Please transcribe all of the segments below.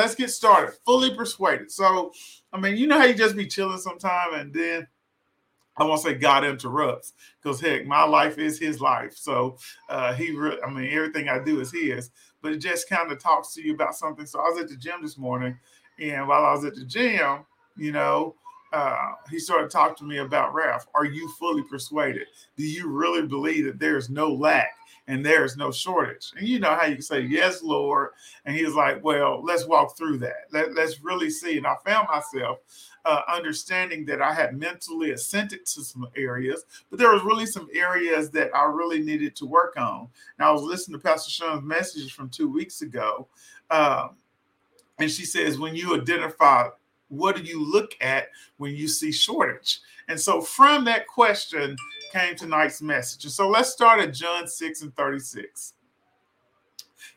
let's get started. Fully persuaded. So, I mean, you know how you just be chilling sometime and then I won't say God interrupts because heck, my life is His life. So uh, He, re- I mean, everything I do is His. But it just kind of talks to you about something. So I was at the gym this morning, and while I was at the gym, you know, uh, he started talking to me about Ralph. Are you fully persuaded? Do you really believe that there is no lack and there is no shortage? And you know how you can say, Yes, Lord. And he was like, Well, let's walk through that. Let, let's really see. And I found myself uh, understanding that I had mentally assented to some areas, but there was really some areas that I really needed to work on. And I was listening to Pastor Sean's messages from two weeks ago. Um, and she says, when you identify what do you look at when you see shortage? And so from that question came tonight's message. And so let's start at John 6 and 36.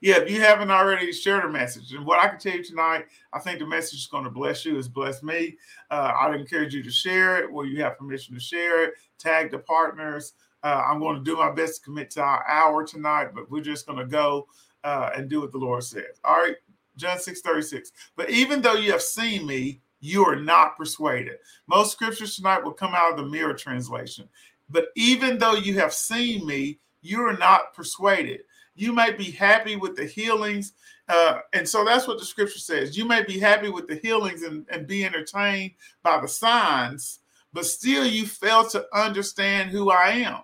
Yeah, if you haven't already shared a message, and what I can tell you tonight, I think the message is going to bless you, it's blessed me. Uh, I'd encourage you to share it where you have permission to share it, tag the partners. Uh, I'm going to do my best to commit to our hour tonight, but we're just going to go uh, and do what the Lord says. All right, John 6 36. But even though you have seen me, you are not persuaded. Most scriptures tonight will come out of the mirror translation. But even though you have seen me, you are not persuaded. You may be happy with the healings. Uh, and so that's what the scripture says. You may be happy with the healings and, and be entertained by the signs, but still you fail to understand who I am.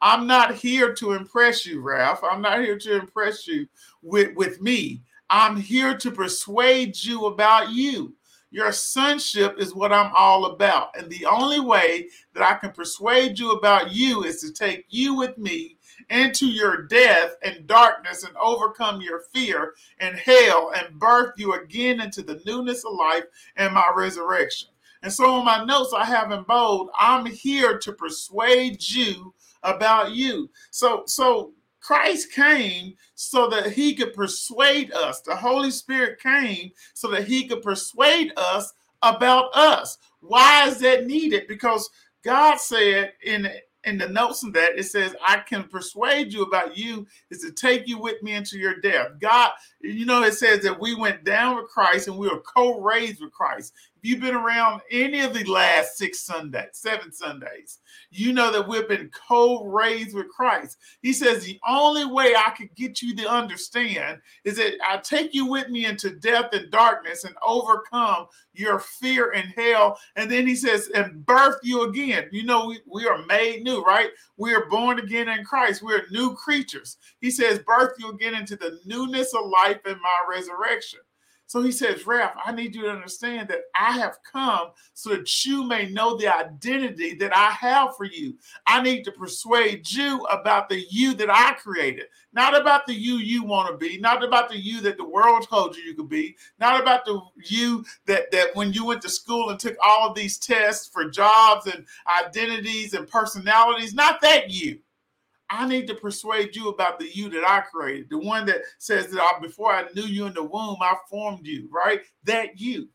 I'm not here to impress you, Ralph. I'm not here to impress you with, with me. I'm here to persuade you about you. Your sonship is what I'm all about. And the only way that I can persuade you about you is to take you with me into your death and darkness and overcome your fear and hell and birth you again into the newness of life and my resurrection. And so on my notes, I have in bold, I'm here to persuade you about you. So, so Christ came so that he could persuade us. The Holy Spirit came so that he could persuade us about us. Why is that needed? Because God said in in the notes of that, it says, I can persuade you about you is to take you with me into your death. God, you know, it says that we went down with Christ and we were co-raised with Christ you've been around any of the last six Sundays, seven Sundays, you know that we've been co-raised with Christ. He says the only way I could get you to understand is that I take you with me into death and darkness and overcome your fear and hell. And then he says, and birth you again. You know, we, we are made new, right? We are born again in Christ. We're new creatures. He says, birth you again into the newness of life in my resurrection. So he says, Ralph, I need you to understand that I have come so that you may know the identity that I have for you. I need to persuade you about the you that I created, not about the you you want to be, not about the you that the world told you you could be, not about the you that, that when you went to school and took all of these tests for jobs and identities and personalities, not that you. I need to persuade you about the you that I created, the one that says that I, before I knew you in the womb, I formed you, right? That you.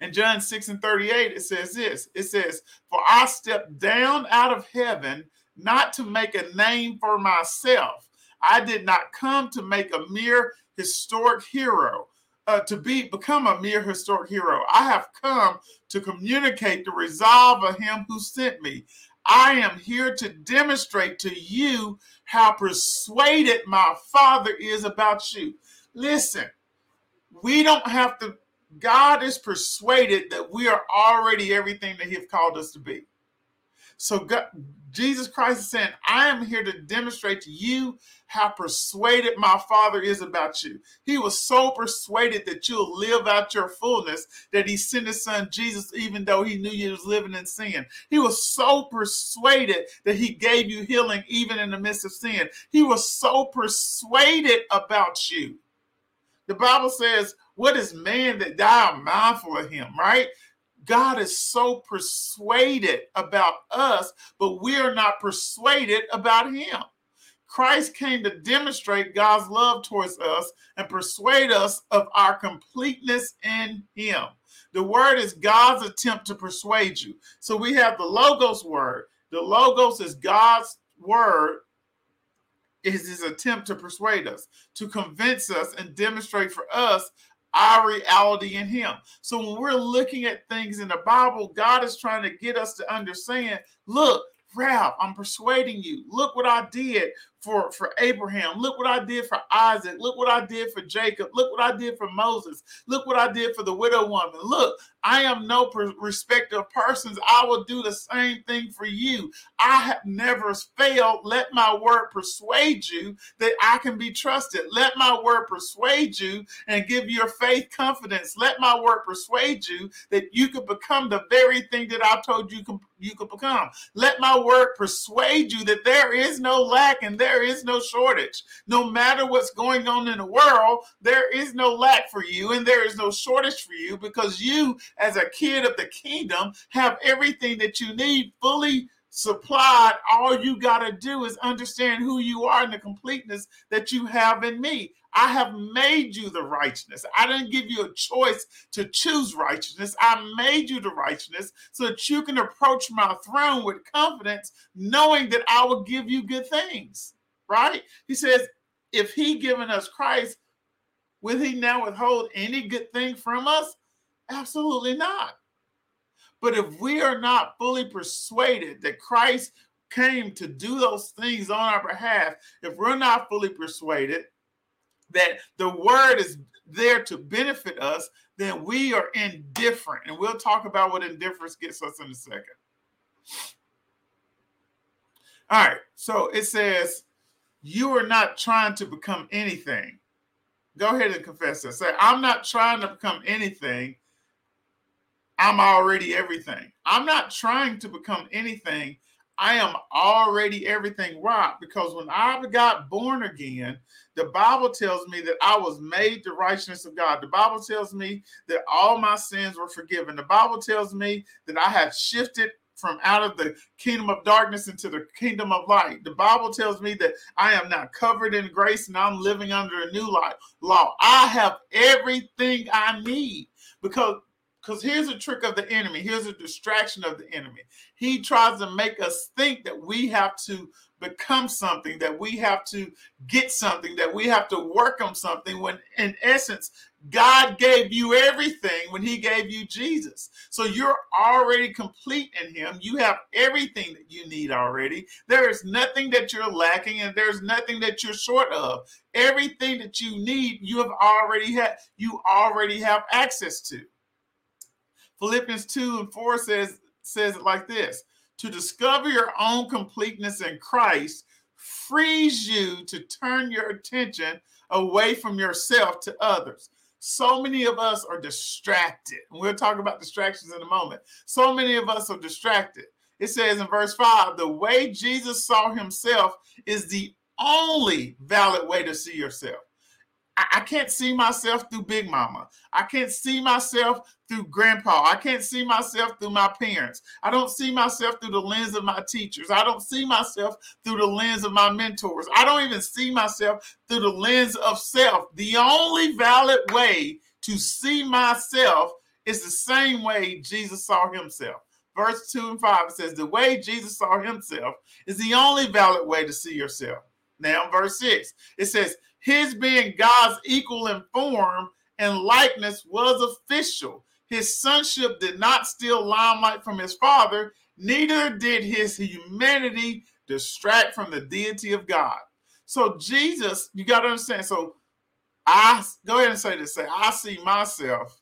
In John 6 and 38, it says this it says, For I stepped down out of heaven not to make a name for myself. I did not come to make a mere historic hero. Uh, to be become a mere historic hero. I have come to communicate the resolve of him who sent me. I am here to demonstrate to you how persuaded my father is about you. Listen, we don't have to, God is persuaded that we are already everything that He has called us to be. So God, Jesus Christ is saying, I am here to demonstrate to you how persuaded my Father is about you. He was so persuaded that you'll live out your fullness that he sent his son Jesus, even though he knew you was living in sin. He was so persuaded that he gave you healing even in the midst of sin. He was so persuaded about you. The Bible says, What is man that thou art mindful of him, right? God is so persuaded about us, but we are not persuaded about him. Christ came to demonstrate God's love towards us and persuade us of our completeness in him. The word is God's attempt to persuade you. So we have the Logos word. The Logos is God's word, is his attempt to persuade us, to convince us and demonstrate for us our reality in him. So when we're looking at things in the Bible, God is trying to get us to understand, look, Ralph, I'm persuading you. Look what I did for, for Abraham. Look what I did for Isaac. Look what I did for Jacob. Look what I did for Moses. Look what I did for the widow woman. Look, I am no respecter of persons. I will do the same thing for you. I have never failed. Let my word persuade you that I can be trusted. Let my word persuade you and give your faith confidence. Let my word persuade you that you could become the very thing that I told you you could become. Let my word persuade you that there is no lack and there there is no shortage. No matter what's going on in the world, there is no lack for you and there is no shortage for you because you, as a kid of the kingdom, have everything that you need fully supplied. All you got to do is understand who you are and the completeness that you have in me. I have made you the righteousness. I didn't give you a choice to choose righteousness. I made you the righteousness so that you can approach my throne with confidence, knowing that I will give you good things right? He says, if he given us Christ, will he now withhold any good thing from us? Absolutely not. But if we are not fully persuaded that Christ came to do those things on our behalf, if we're not fully persuaded that the word is there to benefit us, then we are indifferent. And we'll talk about what indifference gets us in a second. All right, so it says, you are not trying to become anything. Go ahead and confess that. Say, I'm not trying to become anything. I'm already everything. I'm not trying to become anything. I am already everything. Why? Because when I got born again, the Bible tells me that I was made the righteousness of God. The Bible tells me that all my sins were forgiven. The Bible tells me that I have shifted from out of the kingdom of darkness into the kingdom of light. The Bible tells me that I am now covered in grace and I'm living under a new life law. I have everything I need because because here's a trick of the enemy. Here's a distraction of the enemy. He tries to make us think that we have to become something, that we have to get something, that we have to work on something, when in essence, God gave you everything when He gave you Jesus. So you're already complete in Him. You have everything that you need already. There is nothing that you're lacking, and there's nothing that you're short of. Everything that you need, you have already had. You already have access to. Philippians 2 and 4 says, says it like this to discover your own completeness in Christ frees you to turn your attention away from yourself to others. So many of us are distracted. We'll talk about distractions in a moment. So many of us are distracted. It says in verse 5 the way Jesus saw himself is the only valid way to see yourself. I, can't see myself through Big Mama. I can't see myself through Grandpa. I can't see myself through my parents. I don't see myself through the lens of my teachers. I don't see myself through the lens of my mentors. I don't even see myself through the lens of self. The only valid way to see myself is the same way Jesus saw himself. Verse 2 and 5 says, The way Jesus saw himself is the only valid way to see yourself. Now, verse 6, it says, his being God's equal in form and likeness was official. His sonship did not steal limelight from his father, neither did his humanity distract from the deity of God. So, Jesus, you got to understand. So, I go ahead and say this say, I see myself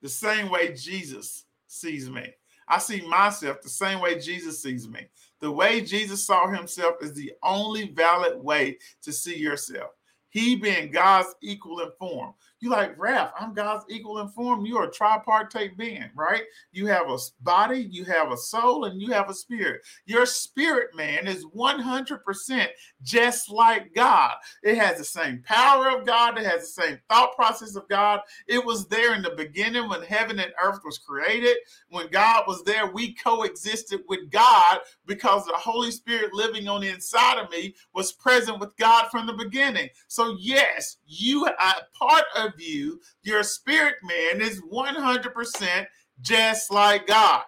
the same way Jesus sees me. I see myself the same way Jesus sees me. The way Jesus saw himself is the only valid way to see yourself. He being God's equal in form. You like, Ralph, I'm God's equal in form. You're a tripartite being, right? You have a body, you have a soul, and you have a spirit. Your spirit man is 100% just like God. It has the same power of God, it has the same thought process of God. It was there in the beginning when heaven and earth was created. When God was there, we coexisted with God because the Holy Spirit living on the inside of me was present with God from the beginning. So, yes, you are part of of you, your spirit man is 100% just like God.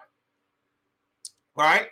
Right?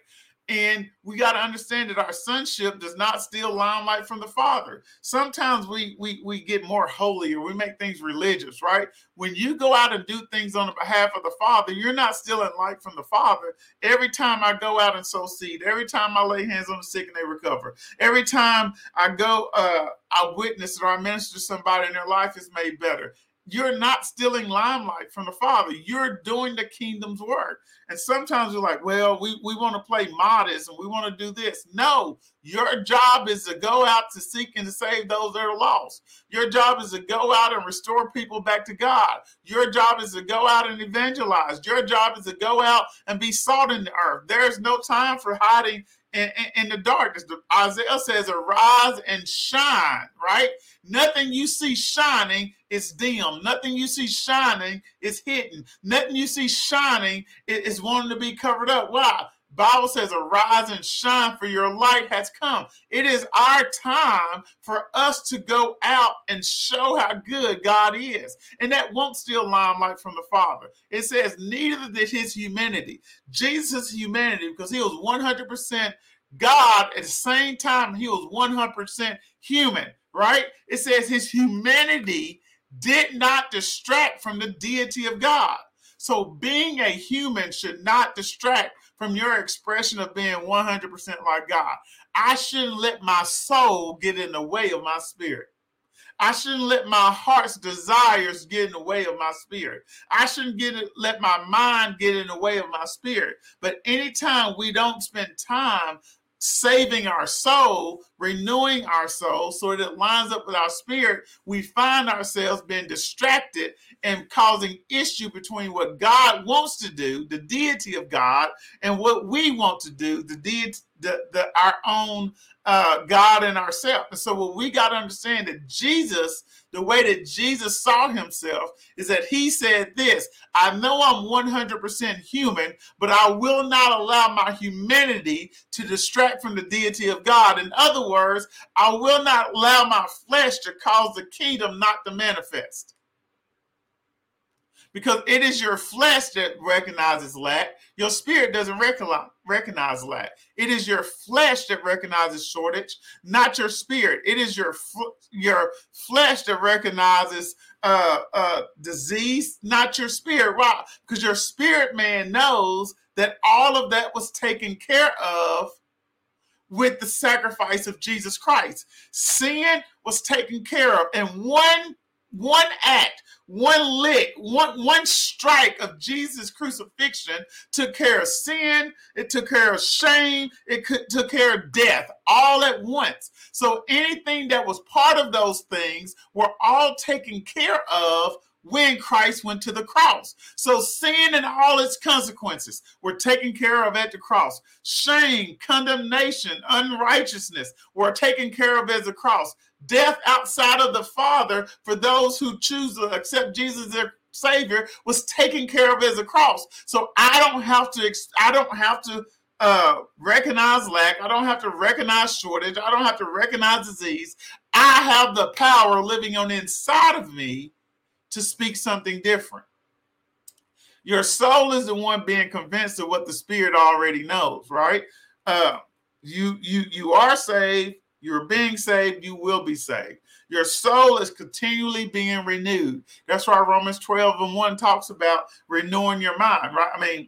And we got to understand that our sonship does not steal limelight from the Father. Sometimes we we we get more holy or we make things religious, right? When you go out and do things on the behalf of the Father, you're not stealing light from the Father. Every time I go out and sow seed, every time I lay hands on the sick and they recover, every time I go, uh, I witness or I minister to somebody and their life is made better you're not stealing limelight from the Father. You're doing the kingdom's work. And sometimes we're like, well, we, we want to play modest and we want to do this. No, your job is to go out to seek and to save those that are lost. Your job is to go out and restore people back to God. Your job is to go out and evangelize. Your job is to go out and be salt in the earth. There's no time for hiding in, in, in the darkness. Isaiah says, arise and shine, right? Nothing you see shining is dim. Nothing you see shining is hidden. Nothing you see shining is wanting to be covered up. Why? Bible says, arise and shine, for your light has come. It is our time for us to go out and show how good God is. And that won't steal limelight from the Father. It says, neither did his humanity. Jesus' humanity, because he was 100% God at the same time, he was 100% human right? It says his humanity did not distract from the deity of God. So being a human should not distract from your expression of being 100% like God. I shouldn't let my soul get in the way of my spirit. I shouldn't let my heart's desires get in the way of my spirit. I shouldn't get it, let my mind get in the way of my spirit. But anytime we don't spend time saving our soul, renewing our soul so that it lines up with our spirit, we find ourselves being distracted and causing issue between what God wants to do, the deity of God, and what we want to do, the deity, the, the our own uh, God and ourselves. And so what we got to understand that Jesus the way that Jesus saw himself is that he said this I know I'm 100% human, but I will not allow my humanity to distract from the deity of God. In other words, I will not allow my flesh to cause the kingdom not to manifest because it is your flesh that recognizes lack. Your spirit doesn't recognize lack. It is your flesh that recognizes shortage, not your spirit. It is your your flesh that recognizes uh, uh, disease, not your spirit. Why? Because your spirit man knows that all of that was taken care of with the sacrifice of Jesus Christ. Sin was taken care of, and one one act, one lick, one, one strike of Jesus' crucifixion took care of sin, it took care of shame, it took care of death all at once. So anything that was part of those things were all taken care of when Christ went to the cross. So sin and all its consequences were taken care of at the cross. Shame, condemnation, unrighteousness were taken care of as a cross. Death outside of the Father for those who choose to accept Jesus as their Savior was taken care of as a cross. So I don't have to. I don't have to uh, recognize lack. I don't have to recognize shortage. I don't have to recognize disease. I have the power living on inside of me to speak something different. Your soul is the one being convinced of what the spirit already knows, right? Uh, you you you are saved. You're being saved. You will be saved. Your soul is continually being renewed. That's why Romans 12 and 1 talks about renewing your mind, right? I mean,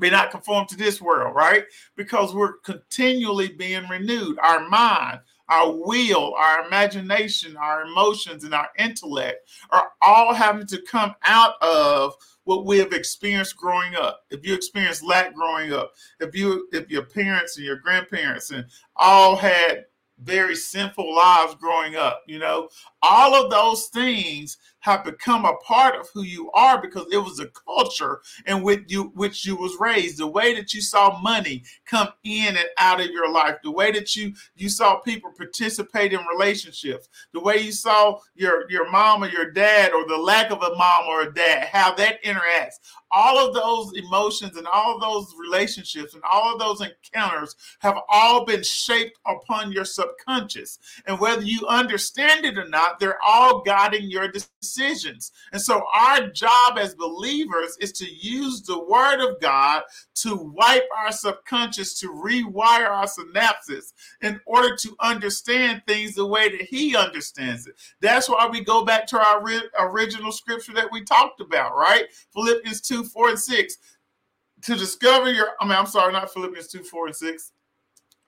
be not conformed to this world, right? Because we're continually being renewed. Our mind, our will, our imagination, our emotions, and our intellect are all having to come out of what we have experienced growing up. If you experienced lack growing up, if you if your parents and your grandparents and all had very sinful lives growing up, you know, all of those things have become a part of who you are because it was a culture in which you which you was raised. The way that you saw money come in and out of your life the way that you you saw people participate in relationships the way you saw your your mom or your dad or the lack of a mom or a dad how that interacts. All of those emotions and all of those relationships and all of those encounters have all been shaped upon your subconscious. And whether you understand it or not they're all guiding your decisions decisions. And so our job as believers is to use the word of God to wipe our subconscious, to rewire our synapses in order to understand things the way that he understands it. That's why we go back to our original scripture that we talked about, right? Philippians 2, 4, and 6. To discover your, I mean, I'm sorry, not Philippians 2, 4, and 6.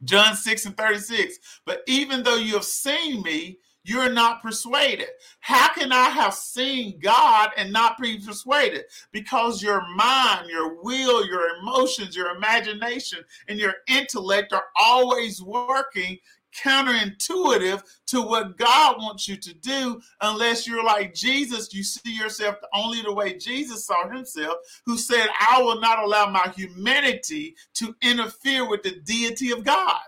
John 6 and 36. But even though you have seen me, you're not persuaded. How can I have seen God and not be persuaded? Because your mind, your will, your emotions, your imagination, and your intellect are always working counterintuitive to what God wants you to do unless you're like Jesus. You see yourself only the way Jesus saw himself, who said, I will not allow my humanity to interfere with the deity of God.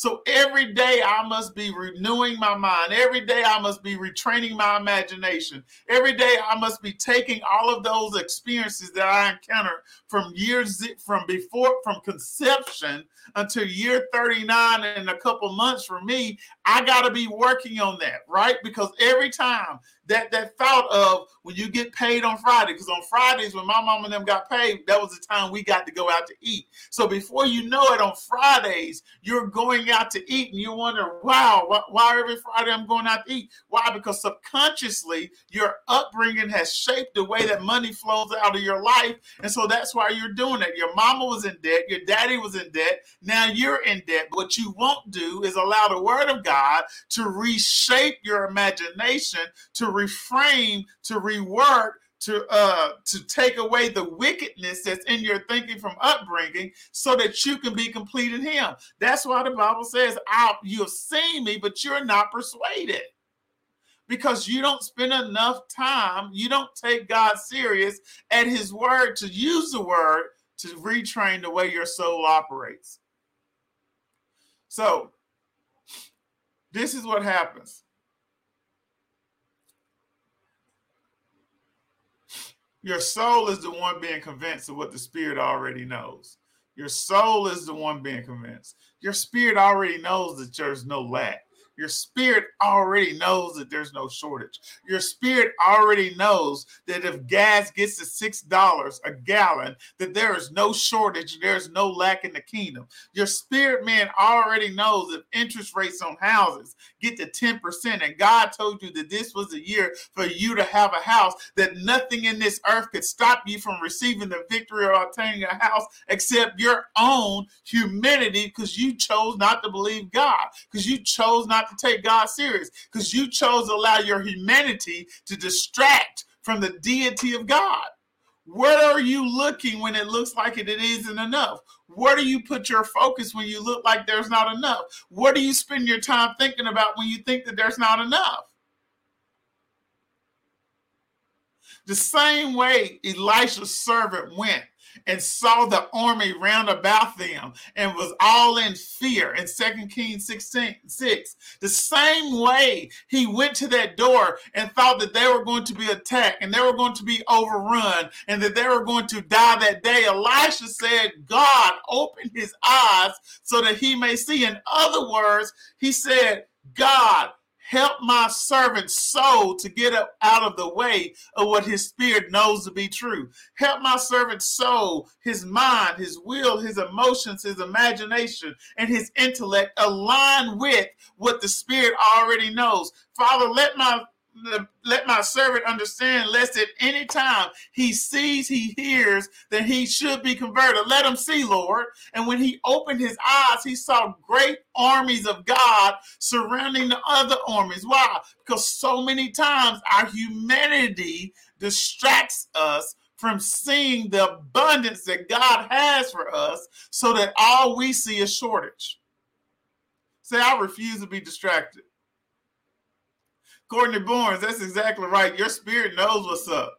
So every day I must be renewing my mind. Every day I must be retraining my imagination. Every day I must be taking all of those experiences that I encounter from years from before from conception until year 39 and a couple months for me. I got to be working on that, right? Because every time that that thought of when you get paid on Friday, because on Fridays when my mom and them got paid, that was the time we got to go out to eat. So before you know it, on Fridays you're going out to eat, and you wonder, wow, why, why every Friday I'm going out to eat? Why? Because subconsciously your upbringing has shaped the way that money flows out of your life, and so that's why you're doing it. Your mama was in debt, your daddy was in debt, now you're in debt. What you won't do is allow the Word of God to reshape your imagination to reframe, to rework, to uh to take away the wickedness that's in your thinking from upbringing so that you can be complete in him. That's why the bible says out you have seen me but you're not persuaded. Because you don't spend enough time you don't take god serious at his word to use the word to retrain the way your soul operates. So this is what happens Your soul is the one being convinced of what the spirit already knows. Your soul is the one being convinced. Your spirit already knows that there's no lack. Your spirit already knows that there's no shortage. Your spirit already knows that if gas gets to $6 a gallon, that there is no shortage, there's no lack in the kingdom. Your spirit man already knows if interest rates on houses get to 10%, and God told you that this was a year for you to have a house, that nothing in this earth could stop you from receiving the victory or obtaining a house except your own humanity because you chose not to believe God, because you chose not to take God serious because you chose to allow your humanity to distract from the deity of God. Where are you looking when it looks like it, it isn't enough? Where do you put your focus when you look like there's not enough? What do you spend your time thinking about when you think that there's not enough? The same way Elisha's servant went and saw the army round about them and was all in fear in 2 Kings 16 6. The same way he went to that door and thought that they were going to be attacked and they were going to be overrun and that they were going to die that day. Elisha said, God opened his eyes so that he may see. In other words, he said, God, help my servant's soul to get up out of the way of what his spirit knows to be true. Help my servant's soul, his mind, his will, his emotions, his imagination, and his intellect align with what the spirit already knows. Father, let my let my servant understand lest at any time he sees he hears that he should be converted. Let him see lord. And when he opened his eyes he saw great armies of god surrounding the other armies. Why? Because so many times our humanity distracts us from seeing the abundance that god has for us so that all we see is shortage. Say i refuse to be distracted Courtney Barnes, that's exactly right. Your spirit knows what's up.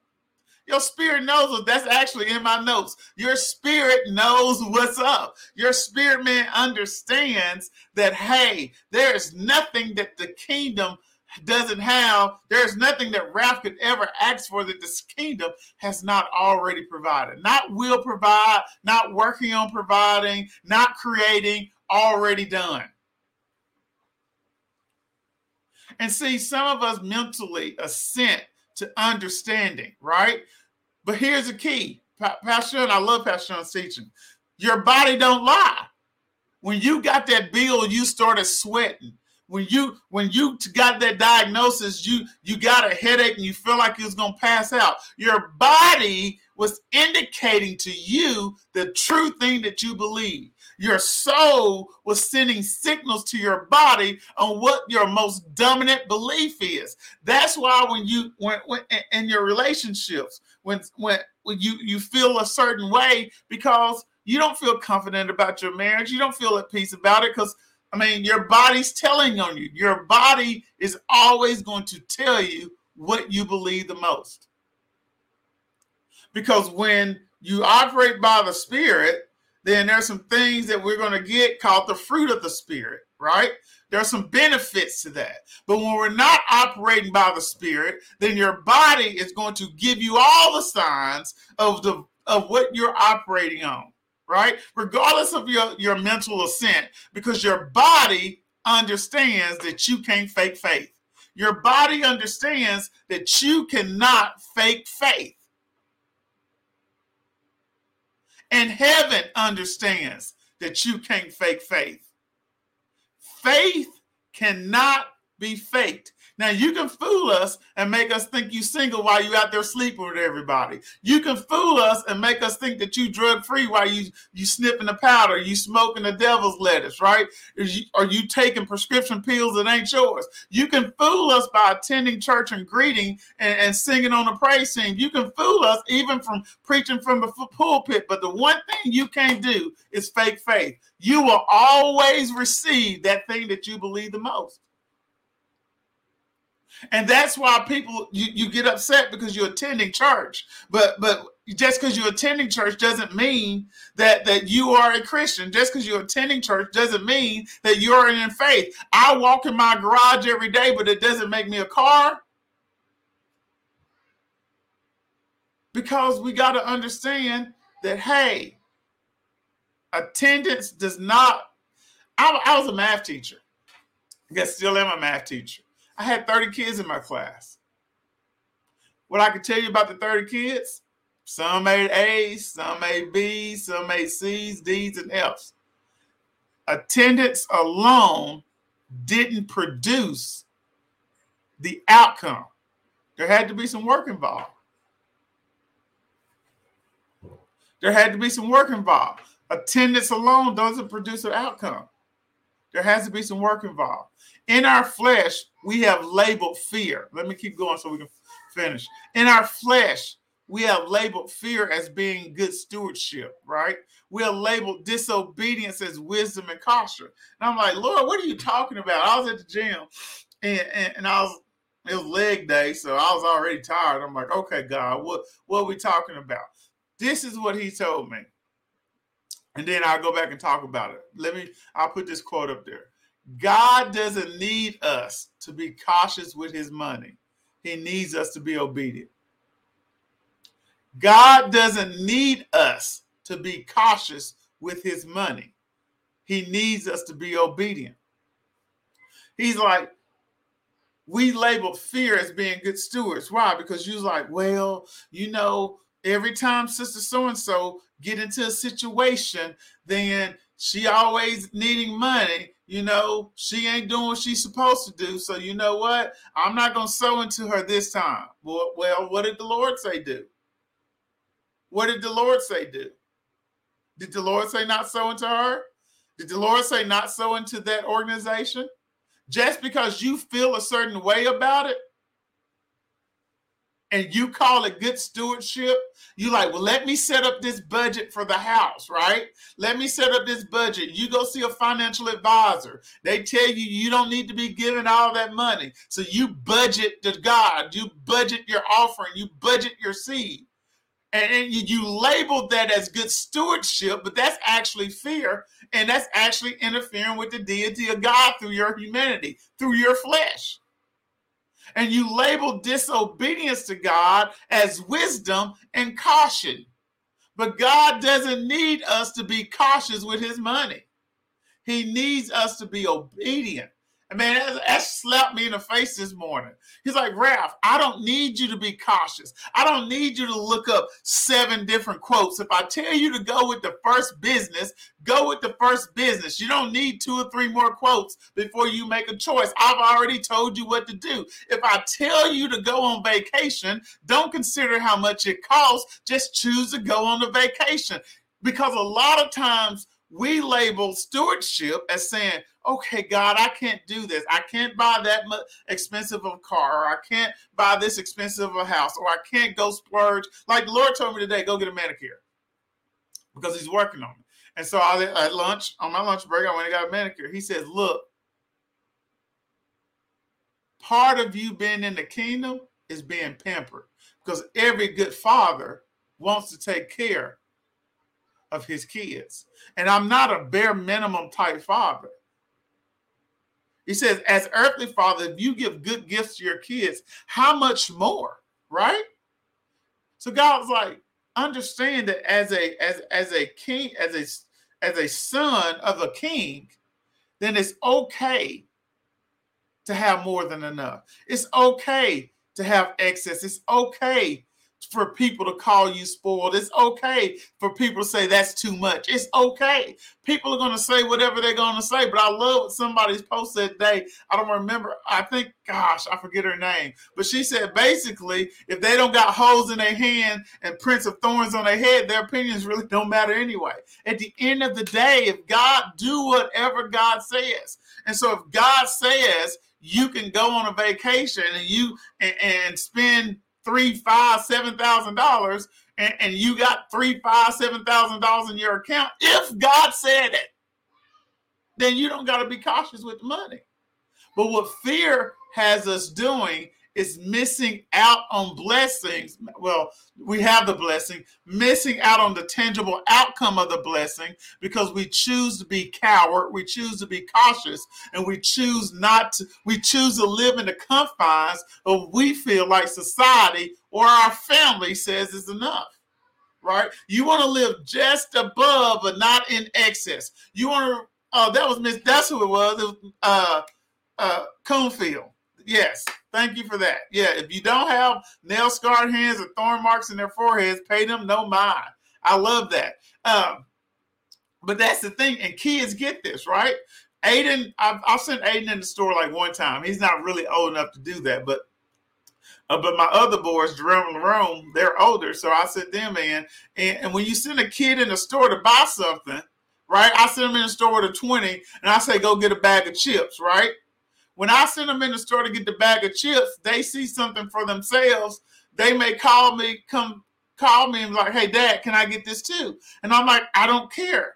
Your spirit knows what that's actually in my notes. Your spirit knows what's up. Your spirit man understands that, hey, there's nothing that the kingdom doesn't have. There's nothing that Ralph could ever ask for that this kingdom has not already provided. Not will provide, not working on providing, not creating, already done. And see, some of us mentally assent to understanding, right? But here's the key. Pa- Pastor, and I love Pastor Sean's teaching. Your body don't lie. When you got that bill, you started sweating. When you when you got that diagnosis, you you got a headache and you feel like you was gonna pass out. Your body was indicating to you the true thing that you believe. Your soul was sending signals to your body on what your most dominant belief is. That's why when you when, when in your relationships, when when when you you feel a certain way because you don't feel confident about your marriage, you don't feel at peace about it because I mean your body's telling on you. Your body is always going to tell you what you believe the most. Because when you operate by the spirit, then there's some things that we're going to get called the fruit of the spirit, right? There are some benefits to that. But when we're not operating by the spirit, then your body is going to give you all the signs of the of what you're operating on, right? Regardless of your, your mental assent, because your body understands that you can't fake faith. Your body understands that you cannot fake faith. And heaven understands that you can't fake faith. Faith cannot be faked. Now you can fool us and make us think you single while you out there sleeping with everybody. You can fool us and make us think that you drug free while you you sniffing the powder, you smoking the devil's lettuce, right? Or you, are you taking prescription pills that ain't yours? You can fool us by attending church and greeting and, and singing on the praise team. You can fool us even from preaching from the pulpit. But the one thing you can't do is fake faith. You will always receive that thing that you believe the most. And that's why people you, you get upset because you're attending church. But but just because you're attending church doesn't mean that that you are a Christian. Just because you're attending church doesn't mean that you're in faith. I walk in my garage every day, but it doesn't make me a car. Because we got to understand that hey, attendance does not. I, I was a math teacher. I guess still am a math teacher. I had 30 kids in my class. What I can tell you about the 30 kids, some made A's, some made B's, some made C's, D's, and F's. Attendance alone didn't produce the outcome. There had to be some work involved. There had to be some work involved. Attendance alone doesn't produce an outcome. There has to be some work involved. In our flesh, we have labeled fear. Let me keep going so we can finish. In our flesh, we have labeled fear as being good stewardship, right? We have labeled disobedience as wisdom and caution. And I'm like, Lord, what are you talking about? I was at the gym and, and, and I was, it was leg day, so I was already tired. I'm like, okay, God, what, what are we talking about? This is what he told me. And then I'll go back and talk about it. Let me, I'll put this quote up there. God doesn't need us to be cautious with his money. He needs us to be obedient. God doesn't need us to be cautious with his money. He needs us to be obedient. He's like, we label fear as being good stewards. Why? Because you're like, well, you know, every time sister so and so get into a situation, then she always needing money you know, she ain't doing what she's supposed to do. So you know what? I'm not gonna sow into her this time. Well, well, what did the Lord say do? What did the Lord say do? Did the Lord say not sow into her? Did the Lord say not sow into that organization? Just because you feel a certain way about it, and you call it good stewardship, you like, well, let me set up this budget for the house, right? Let me set up this budget. You go see a financial advisor. They tell you you don't need to be giving all that money. So you budget to God, you budget your offering, you budget your seed. And, you, you labeled that as good stewardship, but that's actually fear. And that's actually interfering with the deity of God through your humanity, through your flesh and you label disobedience to God as wisdom and caution. But God doesn't need us to be cautious with his money. He needs us to be obedient. Man, that, that, slapped me in the face this morning. He's like, Ralph, I don't need you to be cautious. I don't need you to look up seven different quotes. If I tell you to go with the first business, go with the first business. You don't need two or three more quotes before you make a choice. I've already told you what to do. If I tell you to go on vacation, don't consider how much it costs. Just choose to go on the vacation. Because a lot of times we label stewardship as saying, okay, God, I can't do this. I can't buy that expensive of a car, or I can't buy this expensive of a house, or I can't go splurge. Like the Lord told me today, go get a manicure because He's working on me. And so I, at lunch, on my lunch break, I went and got a manicure. He says, look, part of you being in the kingdom is being pampered because every good father wants to take care of his kids. And I'm not a bare minimum type father. He says, as earthly father, if you give good gifts to your kids, how much more, right? So God's like, understand that as a as as a king, as a as a son of a king, then it's okay to have more than enough. It's okay to have excess. It's okay for people to call you spoiled. It's okay for people to say that's too much. It's okay. People are going to say whatever they're going to say, but I love what somebody's posted today. I don't remember. I think, gosh, I forget her name, but she said basically, if they don't got holes in their hand and prints of thorns on their head, their opinions really don't matter anyway. At the end of the day, if God do whatever God says, and so if God says you can go on a vacation and you and, and spend three, five, seven thousand dollars, and you got three, five, seven thousand dollars in your account, if God said it, then you don't got to be cautious with the money. But what fear has us doing is missing out on blessings. Well, we have the blessing, missing out on the tangible outcome of the blessing because we choose to be coward, we choose to be cautious, and we choose not to, we choose to live in the confines of we feel like society or our family says is enough. Right? You want to live just above, but not in excess. You want to, oh, that was Miss, that's who it was. It was uh uh Conefield. Yes Thank you for that. Yeah, if you don't have nail scarred hands or thorn marks in their foreheads, pay them no mind. I love that. Um, but that's the thing, and kids get this, right? Aiden, I've, I've sent Aiden in the store like one time. He's not really old enough to do that, but uh, but my other boys, Jerome and they're older, so I sent them in. And, and when you send a kid in the store to buy something, right? I send them in the store with a 20 and I say, go get a bag of chips, right? When I send them in the store to get the bag of chips, they see something for themselves. They may call me, come call me and like, hey, dad, can I get this too? And I'm like, I don't care.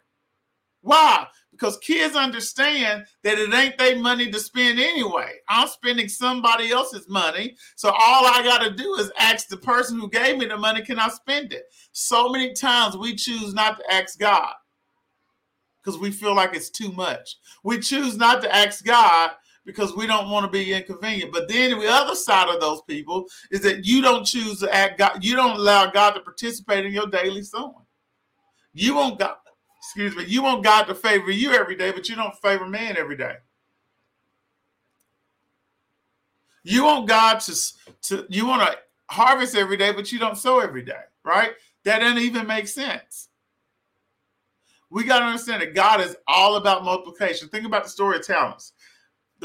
Why? Because kids understand that it ain't their money to spend anyway. I'm spending somebody else's money. So all I got to do is ask the person who gave me the money, can I spend it? So many times we choose not to ask God because we feel like it's too much. We choose not to ask God because we don't want to be inconvenient. But then the other side of those people is that you don't choose to act God, you don't allow God to participate in your daily sowing. You want God, excuse me, you want God to favor you every day, but you don't favor man every day. You want God to, to you want to harvest every day, but you don't sow every day, right? That doesn't even make sense. We got to understand that God is all about multiplication. Think about the story of talents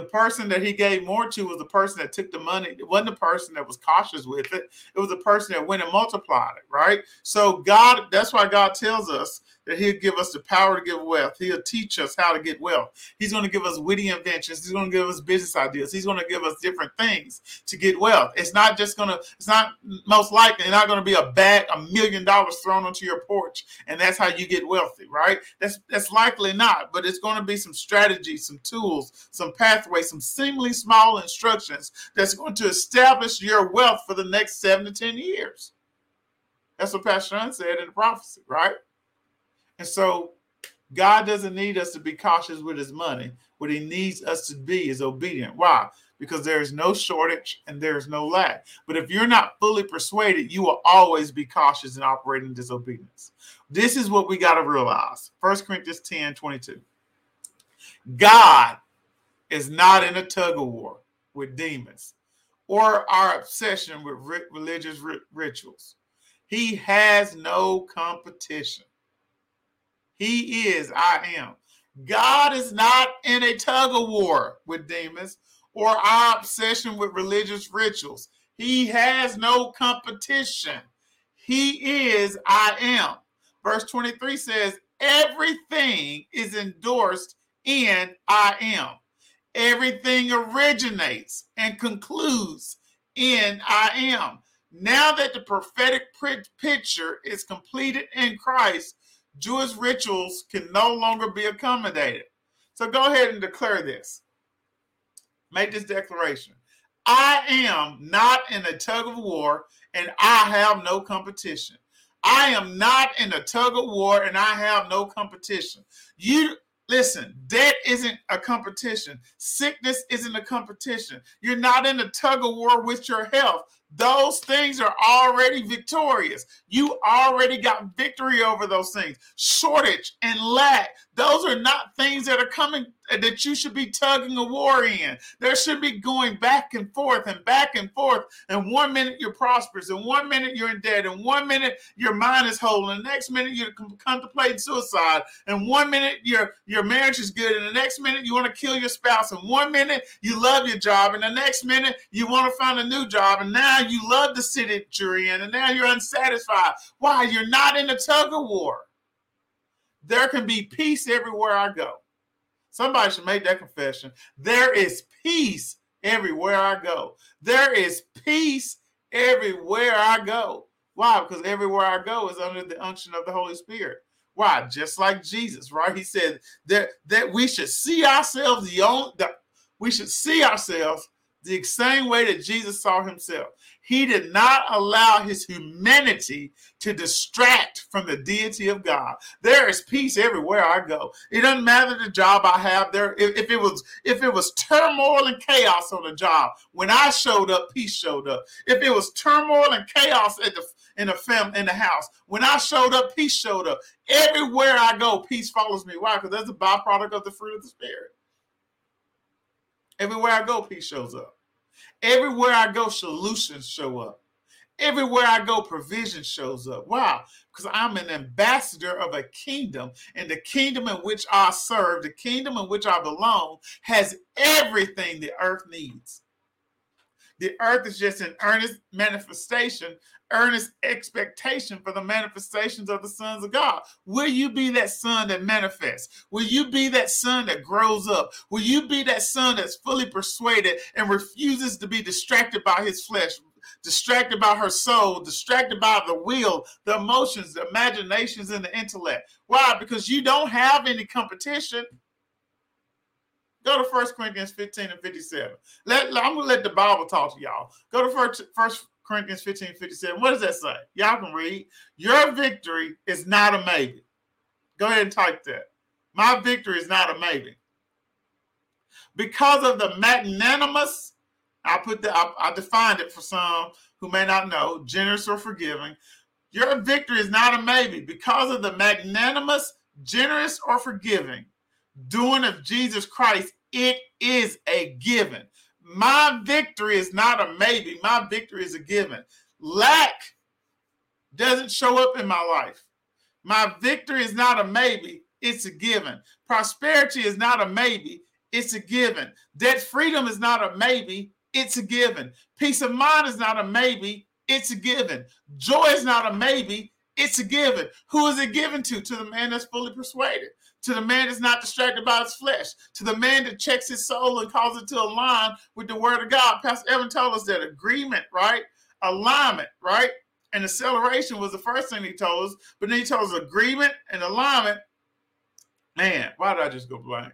the person that he gave more to was the person that took the money. It wasn't the person that was cautious with it. It was the person that went and multiplied it, right? So God, that's why God tells us that he'll give us the power to give wealth. He'll teach us how to get wealth. He's going to give us witty inventions. He's going to give us business ideas. He's going to give us different things to get wealth. It's not just going to, it's not most likely not going to be a bag, a million dollars thrown onto your porch. And that's how you get wealthy, right? That's, that's likely not, but it's going to be some strategies, some tools, some pathways, some seemingly small instructions that's going to establish your wealth for the next seven to 10 years. That's what Pastor Sean said in the prophecy, right? And so God doesn't need us to be cautious with his money. What he needs us to be is obedient. Why? Because there is no shortage and there is no lack. But if you're not fully persuaded, you will always be cautious and operate in disobedience. This is what we got to realize. 1 Corinthians 10 22. God is not in a tug of war with demons or our obsession with religious rituals. He has no competition. He is, I am. God is not in a tug of war with demons or our obsession with religious rituals. He has no competition. He is, I am. Verse 23 says, Everything is endorsed in I am. Everything originates and concludes in I am. Now that the prophetic picture is completed in Christ, Jewish rituals can no longer be accommodated. So go ahead and declare this. Make this declaration. I am not in a tug of war and I have no competition. I am not in a tug of war and I have no competition. You listen, debt isn't a competition. Sickness isn't a competition. You're not in a tug of war with your health those things are already victorious. You already got victory over those things. Shortage and lack, those are not things that are coming uh, that you should be tugging a war in. There should be going back and forth and back and forth. And one minute you're prosperous, and one minute you're in debt, and one minute your mind is whole, and the next minute you're contemplating suicide, and one minute your your marriage is good, and the next minute you want to kill your spouse, and one minute you love your job, and the next minute you want to find a new job, and now you love the city that you're in, and now you're unsatisfied. Why? You're not in a tug of war. There can be peace everywhere I go. Somebody should make that confession. There is peace everywhere I go. There is peace everywhere I go. Why? Because everywhere I go is under the unction of the Holy Spirit. Why? Just like Jesus, right? He said that that we should see ourselves the only that we should see ourselves the same way that Jesus saw himself. He did not allow his humanity to distract from the deity of God. There is peace everywhere I go. It doesn't matter the job I have there. If, if, it was if it was turmoil and chaos on the job, when I showed up, peace showed up. If it was turmoil and chaos at the in the fam in the house, when I showed up, peace showed up. Everywhere I go, peace follows me. Why? Because that's a byproduct of the fruit of the spirit. Everywhere I go, peace shows up. Everywhere I go, solutions show up. Everywhere I go, provision shows up. Wow, because I'm an ambassador of a kingdom, and the kingdom in which I serve, the kingdom in which I belong, has everything the earth needs. The earth is just an earnest manifestation earnest expectation for the manifestations of the sons of God. Will you be that son that manifests? Will you be that son that grows up? Will you be that son that's fully persuaded and refuses to be distracted by his flesh? Distracted by her soul, distracted by the will, the emotions, the imaginations, and the intellect. Why? Because you don't have any competition. Go to First Corinthians 15 and 57. Let, I'm gonna let the Bible talk to y'all. Go to first, first Corinthians 15, 57. What does that say? Y'all can read. Your victory is not a maybe. Go ahead and type that. My victory is not a maybe. Because of the magnanimous, I put the I, I defined it for some who may not know, generous or forgiving. Your victory is not a maybe because of the magnanimous, generous, or forgiving doing of Jesus Christ. It is a given. My victory is not a maybe, my victory is a given. Lack doesn't show up in my life. My victory is not a maybe, it's a given. Prosperity is not a maybe, it's a given. Debt freedom is not a maybe, it's a given. Peace of mind is not a maybe, it's a given. Joy is not a maybe, it's a given. Who is it given to? To the man that's fully persuaded to the man that's not distracted by his flesh, to the man that checks his soul and calls it to align with the word of God. Pastor Evan told us that agreement, right? Alignment, right? And acceleration was the first thing he told us, but then he told us agreement and alignment. Man, why did I just go blank?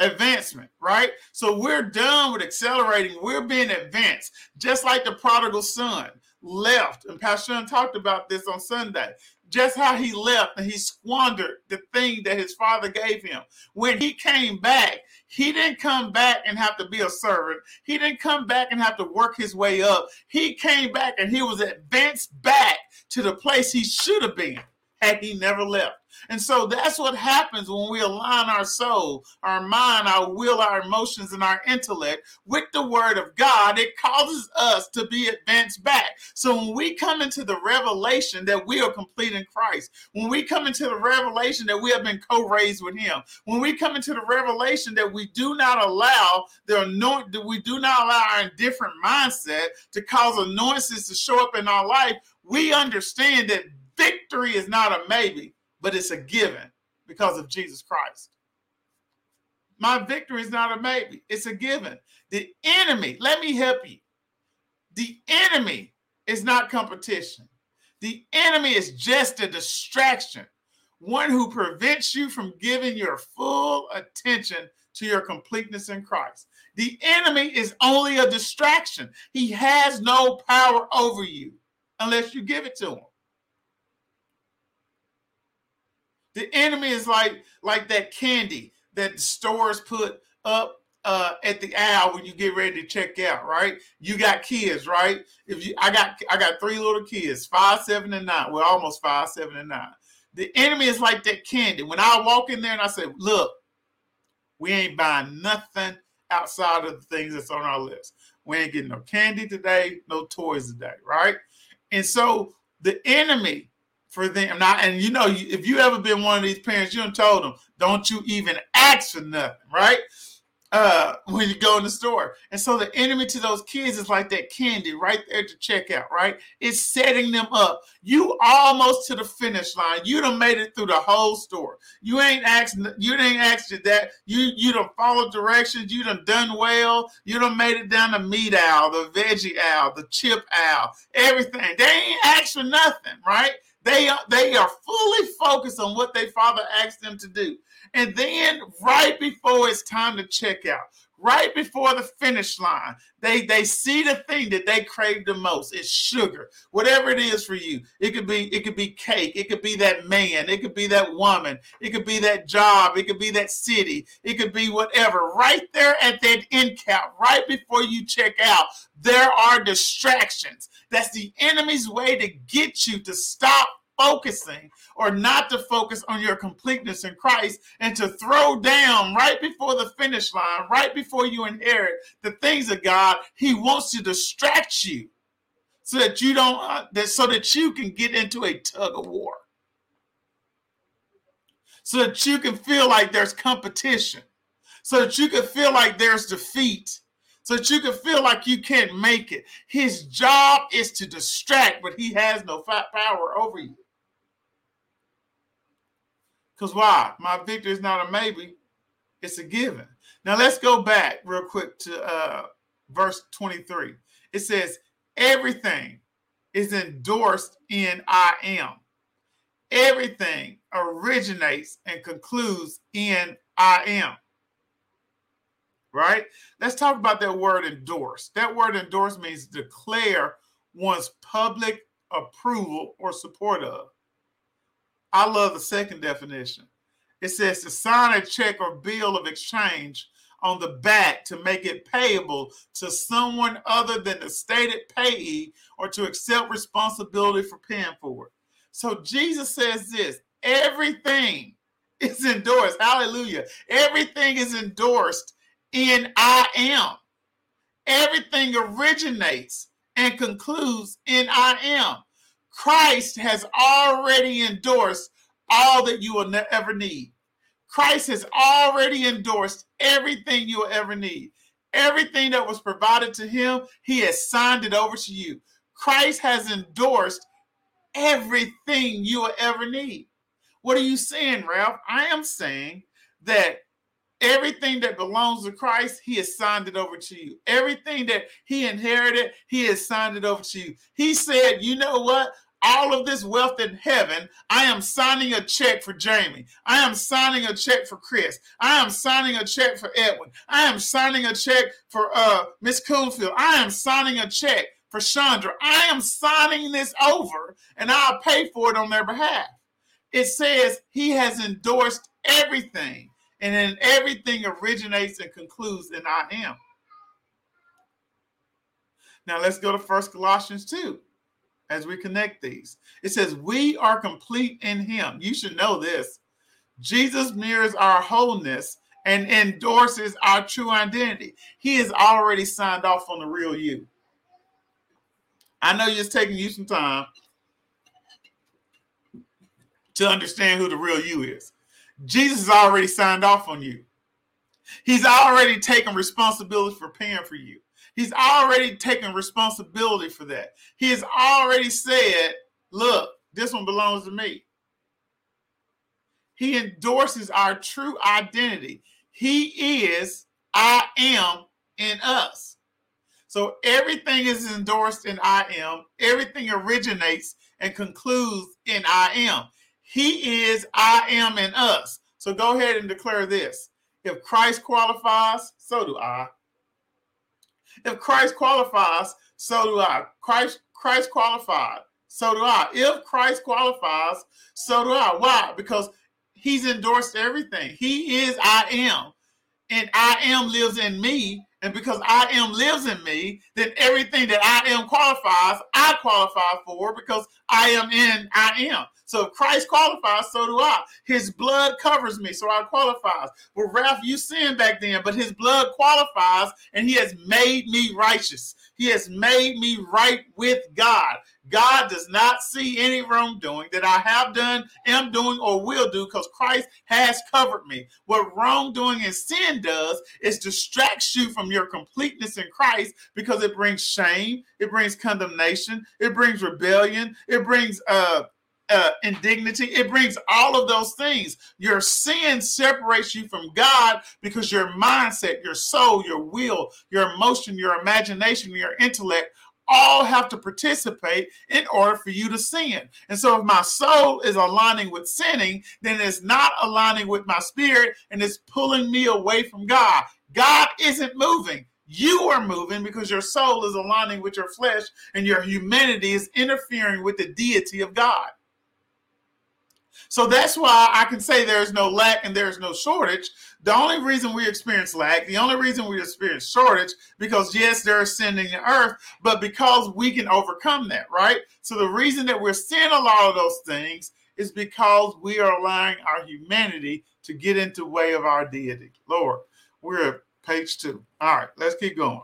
Advancement, right? So we're done with accelerating. We're being advanced, just like the prodigal son left. And Pastor Sean talked about this on Sunday just how he left and he squandered the thing that his father gave him. When he came back, he didn't come back and have to be a servant. He didn't come back and have to work his way up. He came back and he was advanced back to the place he should have been. had he never left. And so that's what happens when we align our soul, our mind, our will, our emotions, and our intellect with the word of God. It causes us to be advanced back. So when we come into the revelation that we are complete in Christ, when we come into the revelation that we have been co-raised with him, when we come into the revelation that we do not allow the anoint, we do not allow our indifferent mindset to cause annoyances to show up in our life, we understand that victory is not a maybe, but it's a given because of Jesus Christ. My victory is not a maybe, it's a given. The enemy, let me help you. The enemy is not competition. The enemy is just a distraction, one who prevents you from giving your full attention to your completeness in Christ. The enemy is only a distraction. He has no power over you unless you give it to him. The enemy is like like that candy that the stores put up uh, at the aisle when you get ready to check out, right? You got kids, right? If you, I got, I got three little kids, five, seven, and nine. Well, almost five, seven, and nine. The enemy is like that candy. When I walk in there and I say, "Look, we ain't buying nothing outside of the things that's on our list. We ain't getting no candy today, no toys today, right?" And so the enemy for them. Now, and you know, if you ever been one of these parents, you done told them, don't you even ask for nothing, right? Uh, when you go in the store. And so the enemy to those kids is like that candy right there to check out, right? It's setting them up. You almost to the finish line. You done made it through the whole store. You ain't asked, you ain't asked that. You you done followed directions. You done done well. You done made it down the meat aisle, the veggie aisle, the chip aisle, everything. They ain't asked for nothing, right? They are, they are fully focused on what their father asked them to do. And then right before it's time to check out, right before the finish line, they they see the thing that they crave the most. It's sugar, whatever it is for you. It could be it could be cake. It could be that man. It could be that woman. It could be that job. It could be that city. It could be whatever. Right there at that end cap, right before you check out, there are distractions. That's the enemy's way to get you to stop focusing or not to focus on your completeness in Christ and to throw down right before the finish line, right before you inherit the things of God. He wants to distract you so that you don't uh, that so that you can get into a tug of war. So that you can feel like there's competition. So that you can feel like there's defeat so that you can feel like you can't make it. His job is to distract, but he has no power over you. Because why? My victory is not a maybe, it's a given. Now let's go back real quick to uh, verse 23. It says, Everything is endorsed in I am. Everything originates and concludes in I am. Right? Let's talk about that word endorse. That word endorse means declare one's public approval or support of. I love the second definition. It says to sign a check or bill of exchange on the back to make it payable to someone other than the stated payee or to accept responsibility for paying for it. So Jesus says this everything is endorsed. Hallelujah. Everything is endorsed in I am. Everything originates and concludes in I am. Christ has already endorsed all that you will ever need. Christ has already endorsed everything you will ever need. Everything that was provided to him, he has signed it over to you. Christ has endorsed everything you will ever need. What are you saying, Ralph? I am saying that everything that belongs to Christ, he has signed it over to you. Everything that he inherited, he has signed it over to you. He said, You know what? All of this wealth in heaven, I am signing a check for Jamie. I am signing a check for Chris. I am signing a check for Edwin. I am signing a check for uh, Miss Coonfield. I am signing a check for Chandra. I am signing this over and I'll pay for it on their behalf. It says he has endorsed everything, and then everything originates and concludes in I am. Now let's go to First Colossians 2 as we connect these. It says, We are complete in Him. You should know this. Jesus mirrors our wholeness and endorses our true identity. He has already signed off on the real you. I know it's taking you some time to understand who the real you is. Jesus has already signed off on you. He's already taken responsibility for paying for you. He's already taken responsibility for that. He has already said, Look, this one belongs to me. He endorses our true identity. He is, I am in us. So everything is endorsed in I am, everything originates and concludes in I am. He is, I am in us. So go ahead and declare this. If Christ qualifies, so do I. If Christ qualifies, so do I. Christ, Christ qualified, so do I. If Christ qualifies, so do I. Why? Because he's endorsed everything. He is I am. And I am lives in me. And because I am lives in me, then everything that I am qualifies, I qualify for because I am in I am. So if Christ qualifies, so do I. His blood covers me, so I qualifies. Well, Ralph, you sinned back then, but his blood qualifies and he has made me righteous. He has made me right with God. God does not see any wrongdoing that I have done, am doing, or will do because Christ has covered me. What wrongdoing and sin does is distracts you from your completeness in Christ because it brings shame, it brings condemnation, it brings rebellion, it brings uh uh, indignity. It brings all of those things. Your sin separates you from God because your mindset, your soul, your will, your emotion, your imagination, your intellect all have to participate in order for you to sin. And so if my soul is aligning with sinning, then it's not aligning with my spirit and it's pulling me away from God. God isn't moving. You are moving because your soul is aligning with your flesh and your humanity is interfering with the deity of God. So that's why I can say there's no lack and there's no shortage. The only reason we experience lack, the only reason we experience shortage, because yes, there is sin in the earth, but because we can overcome that, right? So the reason that we're seeing a lot of those things is because we are allowing our humanity to get into way of our deity. Lord, we're at page two. All right, let's keep going.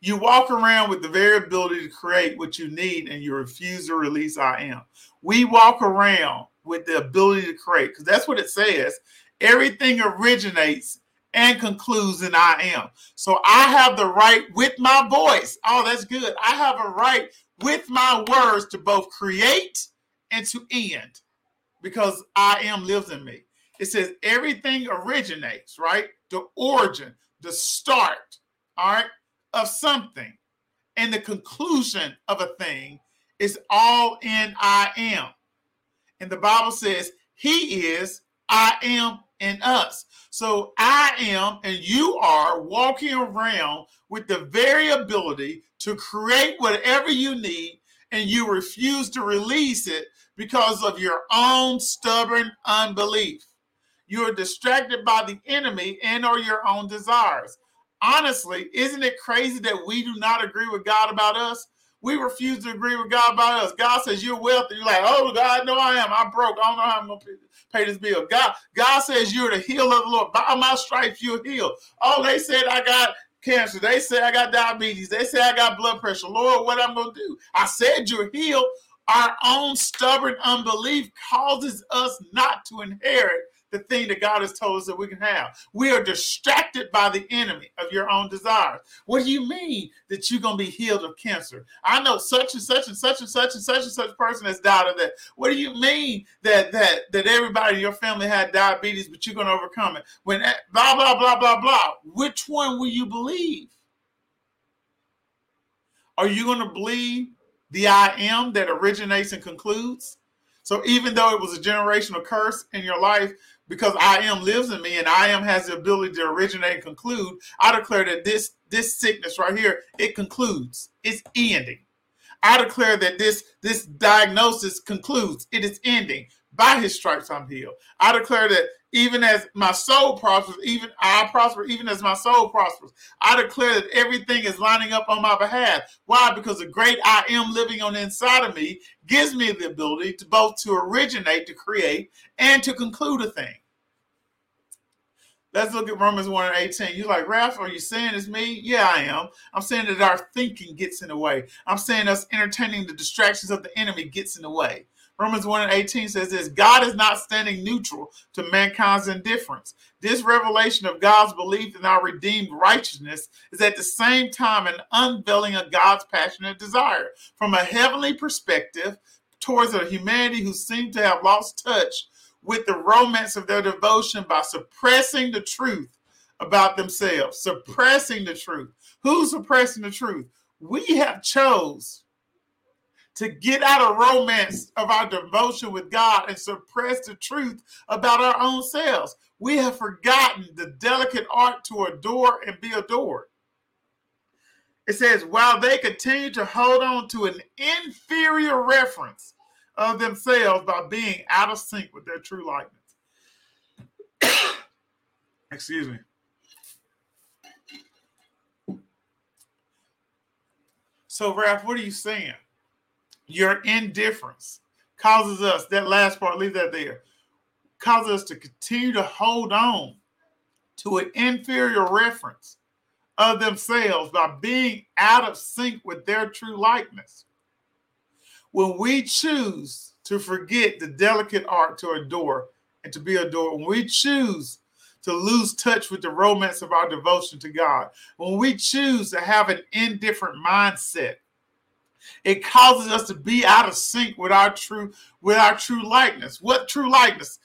You walk around with the very ability to create what you need and you refuse to release I am. We walk around with the ability to create because that's what it says. Everything originates and concludes in I am. So I have the right with my voice. Oh, that's good. I have a right with my words to both create and to end because I am lives in me. It says everything originates, right? The origin, the start, all right, of something and the conclusion of a thing is all in I am. And the Bible says, He is, I am in us. So I am and you are walking around with the very ability to create whatever you need, and you refuse to release it because of your own stubborn unbelief. You are distracted by the enemy and or your own desires honestly, isn't it crazy that we do not agree with God about us? We refuse to agree with God about us. God says you're wealthy. You're like, oh God, no, I am. I'm broke. I don't know how I'm gonna pay this bill. God, God says you're the healer of the Lord. By my stripes, you're healed. Oh, they said I got cancer. They say I got diabetes. They say I got blood pressure. Lord, what I'm gonna do? I said you're healed. Our own stubborn unbelief causes us not to inherit the thing that God has told us that we can have. We are distracted by the enemy of your own desires. What do you mean that you're going to be healed of cancer? I know such and such and such and such and such and such person has died of that. What do you mean that that that everybody in your family had diabetes, but you're going to overcome it? When blah blah blah blah blah. Which one will you believe? Are you going to believe the I am that originates and concludes? So even though it was a generational curse in your life, because I am lives in me and I am has the ability to originate and conclude, I declare that this this sickness right here, it concludes. It's ending. I declare that this this diagnosis concludes. It is ending by his stripes I'm healed. I declare that even as my soul prospers, even I prosper, even as my soul prospers. I declare that everything is lining up on my behalf. Why? Because the great I am living on the inside of me gives me the ability to both to originate, to create, and to conclude a thing. Let's look at Romans 1 and 18. You're like, Ralph, are you saying it's me? Yeah, I am. I'm saying that our thinking gets in the way. I'm saying us entertaining the distractions of the enemy gets in the way. Romans 1 and 18 says this God is not standing neutral to mankind's indifference. This revelation of God's belief in our redeemed righteousness is at the same time an unveiling of God's passionate desire. From a heavenly perspective, towards a humanity who seemed to have lost touch with the romance of their devotion by suppressing the truth about themselves, suppressing the truth. Who's suppressing the truth? We have chose to get out of romance of our devotion with God and suppress the truth about our own selves. We have forgotten the delicate art to adore and be adored. It says, while they continue to hold on to an inferior reference of themselves by being out of sync with their true likeness. Excuse me. So, Ralph, what are you saying? Your indifference causes us, that last part, leave that there, causes us to continue to hold on to an inferior reference of themselves by being out of sync with their true likeness. When we choose to forget the delicate art to adore and to be adored, when we choose to lose touch with the romance of our devotion to God, when we choose to have an indifferent mindset, it causes us to be out of sync with our true with our true likeness. What true likeness?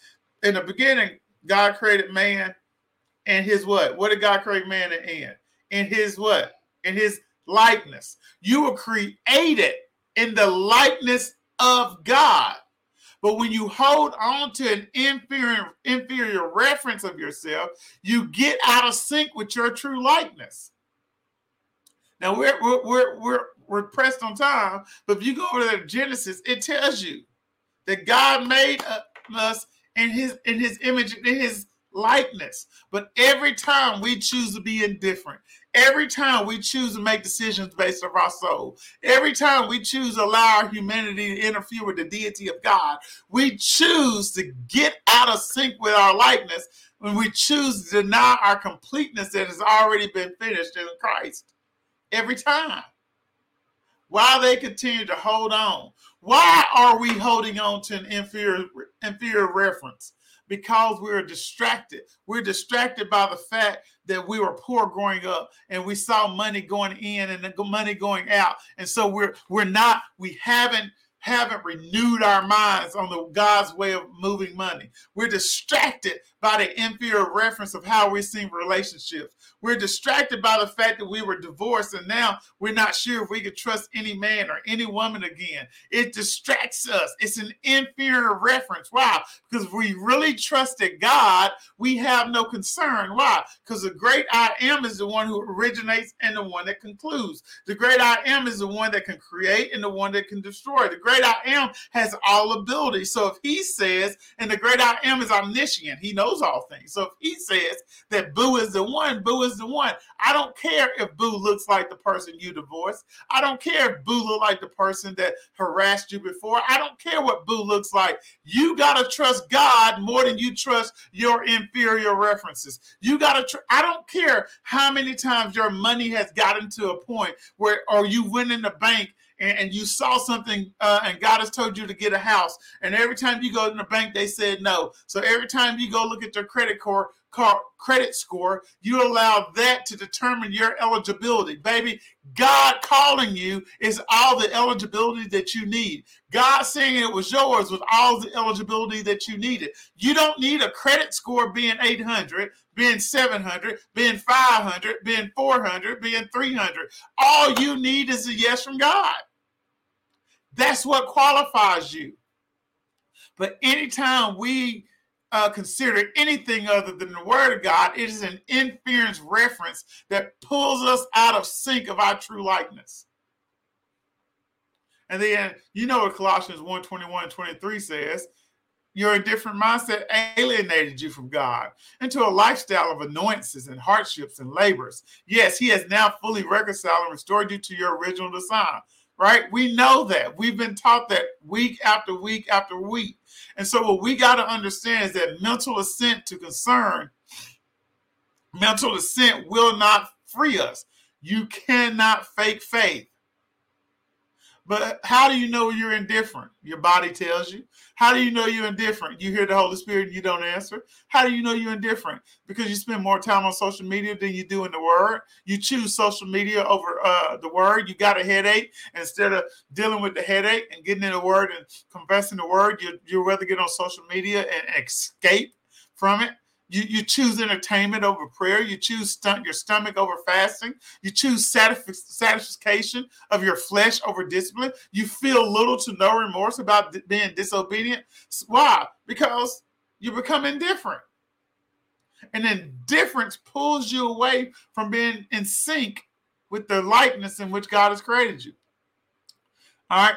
In the beginning, God created man and his what? What did God create man in? In his what? In his likeness. You were created in the likeness of God. But when you hold on to an inferior, inferior reference of yourself, you get out of sync with your true likeness. Now we're we're we're we're, we're pressed on time, but if you go over to Genesis, it tells you that God made us in his in his image, in his likeness. But every time we choose to be indifferent, every time we choose to make decisions based on our soul, every time we choose to allow our humanity to interfere with the deity of God, we choose to get out of sync with our likeness when we choose to deny our completeness that has already been finished in Christ. Every time. Why they continue to hold on? Why are we holding on to an inferior inferior reference? because we're distracted. We're distracted by the fact that we were poor growing up and we saw money going in and money going out. And so we're we're not, we haven't haven't renewed our minds on the God's way of moving money. We're distracted by the inferior reference of how we see relationships. We're distracted by the fact that we were divorced and now we're not sure if we could trust any man or any woman again. It distracts us. It's an inferior reference. Why? Because if we really trusted God, we have no concern. Why? Because the great I am is the one who originates and the one that concludes. The great I am is the one that can create and the one that can destroy. The great I am has all ability. So if he says, and the great I am is omniscient, he knows all things. So if he says that Boo is the one, Boo is the one. I don't care if Boo looks like the person you divorced. I don't care if Boo look like the person that harassed you before. I don't care what Boo looks like. You got to trust God more than you trust your inferior references. You got to, tr- I don't care how many times your money has gotten to a point where, or you went in the bank and, and you saw something uh, and God has told you to get a house, and every time you go to the bank, they said no. So every time you go look at your credit card, car, credit score, you allow that to determine your eligibility. Baby, God calling you is all the eligibility that you need. God saying it was yours with all the eligibility that you needed. You don't need a credit score being 800, being 700, being 500, being 400, being 300. All you need is a yes from God. That's what qualifies you. But anytime we uh, consider anything other than the word of God, it is an inference reference that pulls us out of sync of our true likeness. And then you know what Colossians 1 21 23 says. your indifferent mindset alienated you from God into a lifestyle of annoyances and hardships and labors. Yes, He has now fully reconciled and restored you to your original design, right? We know that. We've been taught that week after week after week. And so, what we got to understand is that mental assent to concern, mental assent will not free us. You cannot fake faith. But how do you know you're indifferent? Your body tells you. How do you know you're indifferent? You hear the Holy Spirit and you don't answer. How do you know you're indifferent? Because you spend more time on social media than you do in the Word. You choose social media over uh, the Word. You got a headache. Instead of dealing with the headache and getting in the Word and confessing the Word, you, you rather get on social media and escape from it. You, you choose entertainment over prayer. You choose stunt your stomach over fasting. You choose satisfaction of your flesh over discipline. You feel little to no remorse about being disobedient. Why? Because you become indifferent. And indifference pulls you away from being in sync with the likeness in which God has created you. All right.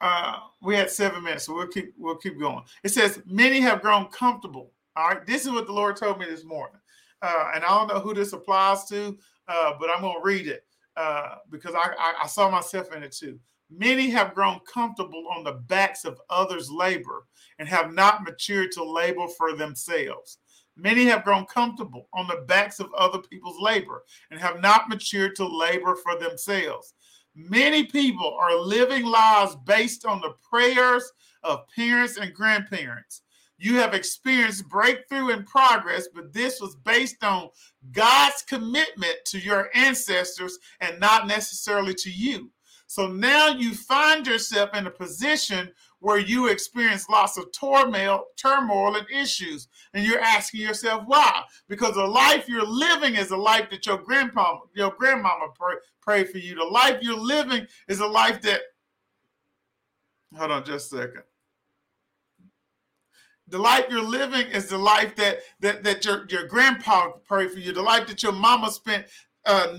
Uh, we had seven minutes, so we'll keep we'll keep going. It says many have grown comfortable all right, this is what the Lord told me this morning. Uh, and I don't know who this applies to, uh, but I'm going to read it uh, because I, I, I saw myself in it too. Many have grown comfortable on the backs of others' labor and have not matured to labor for themselves. Many have grown comfortable on the backs of other people's labor and have not matured to labor for themselves. Many people are living lives based on the prayers of parents and grandparents you have experienced breakthrough and progress, but this was based on God's commitment to your ancestors and not necessarily to you. So now you find yourself in a position where you experience lots of turmoil, turmoil and issues, and you're asking yourself why? Because the life you're living is a life that your grandpa, your grandmama pray, prayed for you. The life you're living is a life that. Hold on, just a second the life you're living is the life that that that your your grandpa prayed for you. The life that your mama spent uh,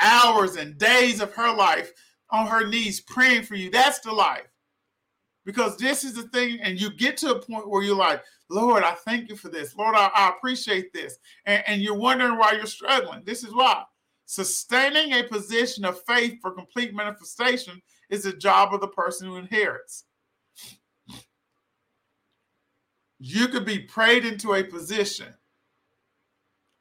hours and days of her life on her knees praying for you. That's the life. Because this is the thing, and you get to a point where you're like, Lord, I thank you for this. Lord, I, I appreciate this. And, and you're wondering why you're struggling. This is why. Sustaining a position of faith for complete manifestation is the job of the person who inherits you could be prayed into a position,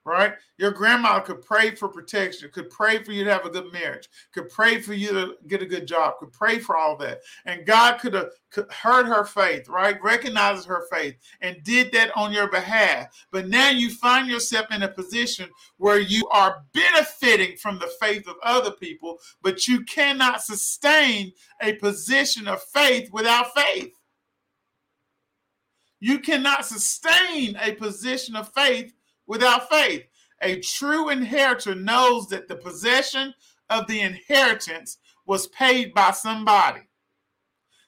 right? Your grandma could pray for protection, could pray for you to have a good marriage, could pray for you to get a good job, could pray for all that. And God could have heard her faith, right? Recognizes her faith and did that on your behalf. But now you find yourself in a position where you are benefiting from the faith of other people, but you cannot sustain a position of faith without faith. You cannot sustain a position of faith without faith. A true inheritor knows that the possession of the inheritance was paid by somebody.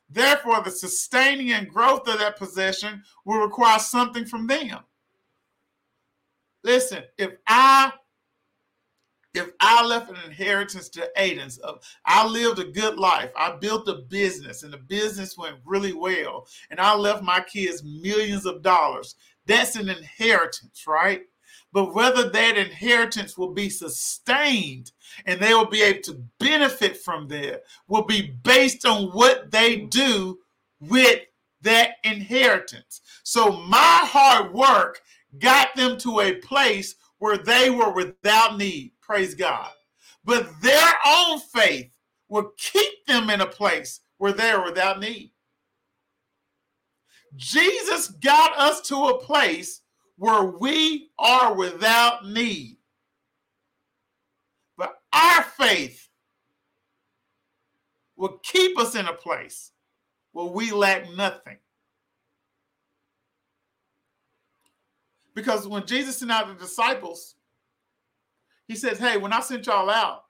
Therefore, the sustaining and growth of that possession will require something from them. Listen, if I if I left an inheritance to Aidens, of I lived a good life, I built a business, and the business went really well, and I left my kids millions of dollars, that's an inheritance, right? But whether that inheritance will be sustained and they will be able to benefit from that will be based on what they do with that inheritance. So my hard work got them to a place where they were without need. Praise God. But their own faith will keep them in a place where they're without need. Jesus got us to a place where we are without need. But our faith will keep us in a place where we lack nothing. Because when Jesus sent out the disciples, he says, Hey, when I sent y'all out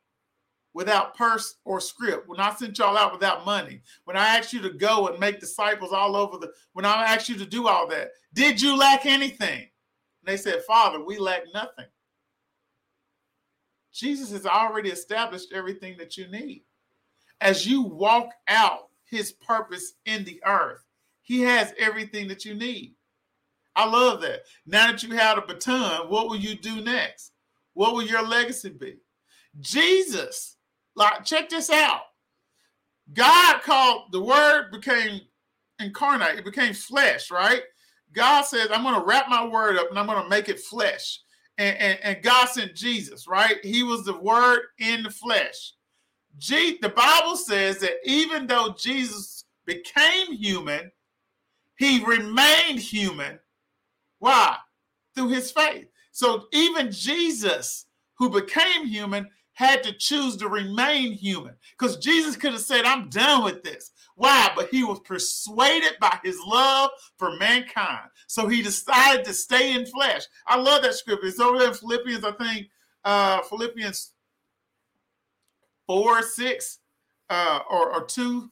without purse or script, when I sent y'all out without money, when I asked you to go and make disciples all over the, when I asked you to do all that, did you lack anything? And they said, Father, we lack nothing. Jesus has already established everything that you need. As you walk out his purpose in the earth, He has everything that you need. I love that. Now that you have a baton, what will you do next? What will your legacy be? Jesus, like, check this out. God called the word became incarnate, it became flesh, right? God says, I'm going to wrap my word up and I'm going to make it flesh. And, and, and, God sent Jesus, right? He was the word in the flesh. G, the Bible says that even though Jesus became human, he remained human. Why? Through his faith. So even Jesus, who became human, had to choose to remain human because Jesus could have said, I'm done with this. Why? But he was persuaded by his love for mankind. So he decided to stay in flesh. I love that scripture. It's over there in Philippians, I think, uh, Philippians 4, 6, uh, or, or 2,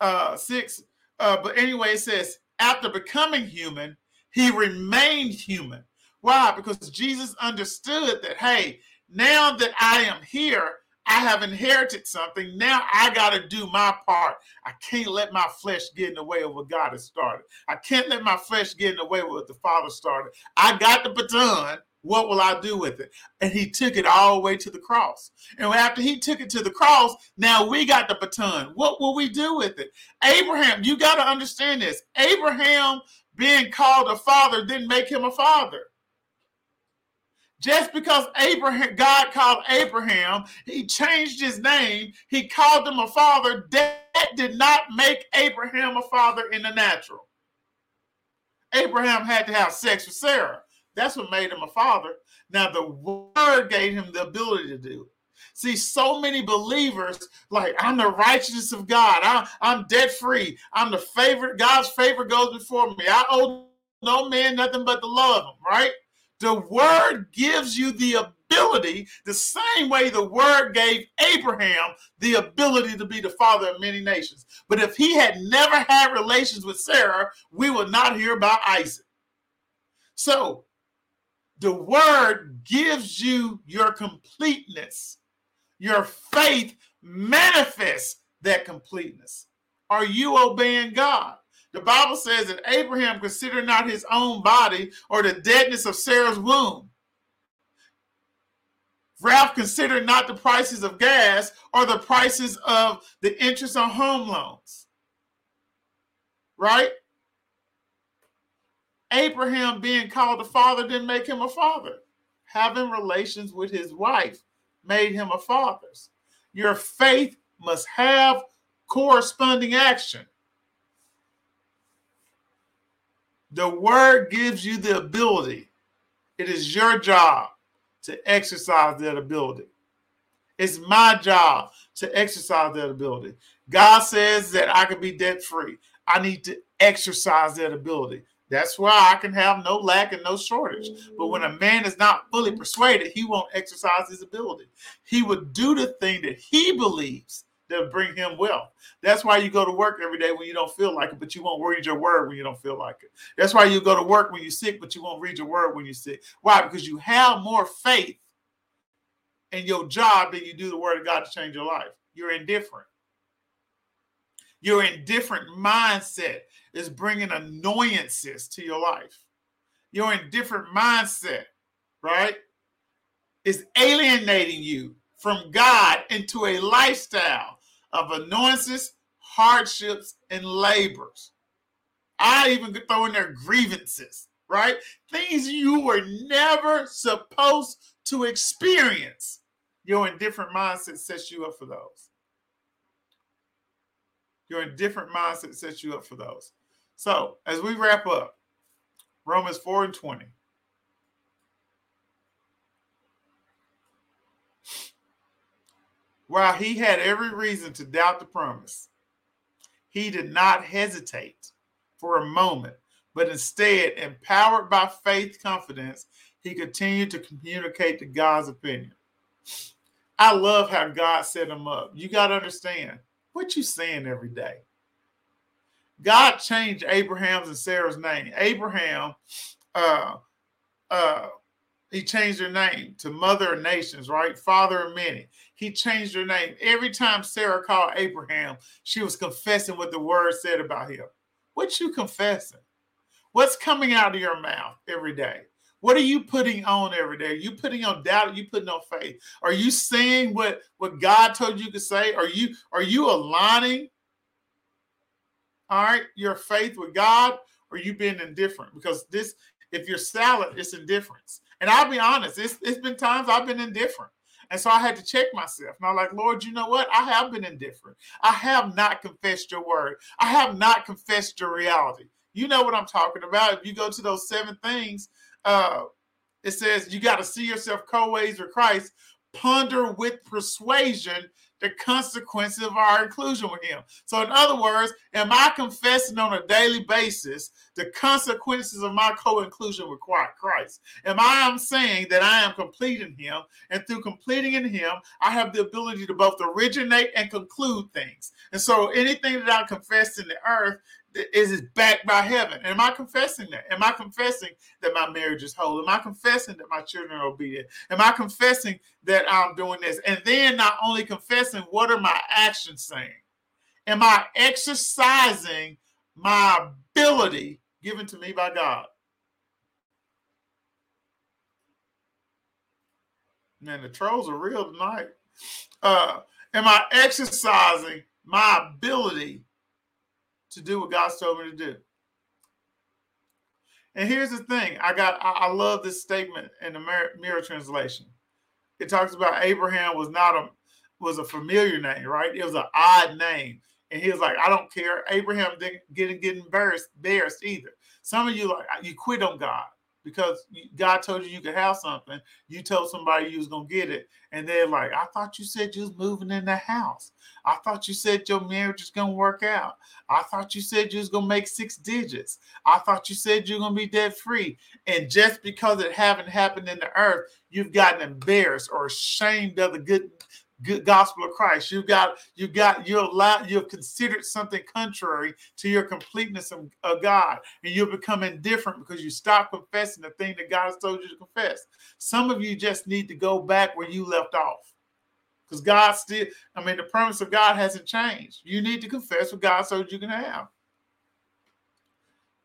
uh, 6. Uh, but anyway, it says, after becoming human, he remained human. Why? Because Jesus understood that, hey, now that I am here, I have inherited something. Now I got to do my part. I can't let my flesh get in the way of what God has started. I can't let my flesh get in the way of what the Father started. I got the baton. What will I do with it? And he took it all the way to the cross. And after he took it to the cross, now we got the baton. What will we do with it? Abraham, you got to understand this. Abraham being called a father didn't make him a father. Just because Abraham, God called Abraham, he changed his name, he called him a father. That did not make Abraham a father in the natural. Abraham had to have sex with Sarah. That's what made him a father. Now, the word gave him the ability to do it. See, so many believers, like, I'm the righteousness of God. I, I'm debt free. I'm the favorite. God's favor goes before me. I owe no man nothing but to love of him, right? The word gives you the ability, the same way the word gave Abraham the ability to be the father of many nations. But if he had never had relations with Sarah, we would not hear about Isaac. So the word gives you your completeness. Your faith manifests that completeness. Are you obeying God? The Bible says that Abraham considered not his own body or the deadness of Sarah's womb. Ralph considered not the prices of gas or the prices of the interest on home loans. Right? Abraham being called a father didn't make him a father. Having relations with his wife made him a father. Your faith must have corresponding action. The word gives you the ability. It is your job to exercise that ability. It's my job to exercise that ability. God says that I can be debt free. I need to exercise that ability. That's why I can have no lack and no shortage. But when a man is not fully persuaded, he won't exercise his ability. He would do the thing that he believes that bring him wealth. That's why you go to work every day when you don't feel like it, but you won't read your word when you don't feel like it. That's why you go to work when you're sick, but you won't read your word when you're sick. Why? Because you have more faith in your job than you do the word of God to change your life. You're indifferent. Your indifferent mindset is bringing annoyances to your life. Your indifferent mindset, right, is alienating you from God into a lifestyle of annoyances, hardships, and labors. I even could throw in there grievances, right? Things you were never supposed to experience. Your indifferent mindset sets you up for those. Your indifferent mindset sets you up for those. So, as we wrap up, Romans 4 and 20. While he had every reason to doubt the promise, he did not hesitate for a moment, but instead, empowered by faith confidence, he continued to communicate to God's opinion. I love how God set him up. You got to understand what you're saying every day. God changed Abraham's and Sarah's name. Abraham uh, uh, he changed her name to Mother of Nations, right? Father of many. He changed her name. Every time Sarah called Abraham, she was confessing what the word said about him. What you confessing? What's coming out of your mouth every day? What are you putting on every day? Are you putting on doubt? Are you putting on faith? Are you saying what, what God told you to say? Are you are you aligning all right your faith with God or you being indifferent? Because this, if you're silent, it's indifference. And I'll be honest, it's, it's been times I've been indifferent. And so I had to check myself. And I'm like, Lord, you know what? I have been indifferent. I have not confessed your word. I have not confessed your reality. You know what I'm talking about. If you go to those seven things, uh, it says you got to see yourself co-raised with Christ, ponder with persuasion the consequences of our inclusion with him. So, in other words, am I confessing on a daily basis the consequences of my co-inclusion with Christ? Am I am saying that I am completing him, and through completing in him, I have the ability to both originate and conclude things. And so, anything that I confess in the earth is backed by heaven. Am I confessing that? Am I confessing that my marriage is whole? Am I confessing that my children are obedient? Am I confessing that I'm doing this? And then not only confessing, what are my actions saying? Am I exercising my ability given to me by God? Man, the trolls are real tonight. Uh, am I exercising my ability to do what God's told me to do. And here's the thing: I got I, I love this statement in the Mirror translation. It talks about Abraham was not a was a familiar name, right? It was an odd name. And he was like, I don't care. Abraham didn't get, get embarrassed, embarrassed either. Some of you like you quit on God because God told you you could have something. You told somebody you was gonna get it, and they're like, "I thought you said you was moving in the house. I thought you said your marriage is gonna work out. I thought you said you was gonna make six digits. I thought you said you're gonna be debt free. And just because it haven't happened in the earth, you've gotten embarrassed or ashamed of the good good gospel of Christ. you've got you got you're allowed you've considered something contrary to your completeness of, of God, and you're becoming different because you stop confessing the thing that God has told you to confess. Some of you just need to go back where you left off. Because God still, I mean, the promise of God hasn't changed. You need to confess what God told you can have.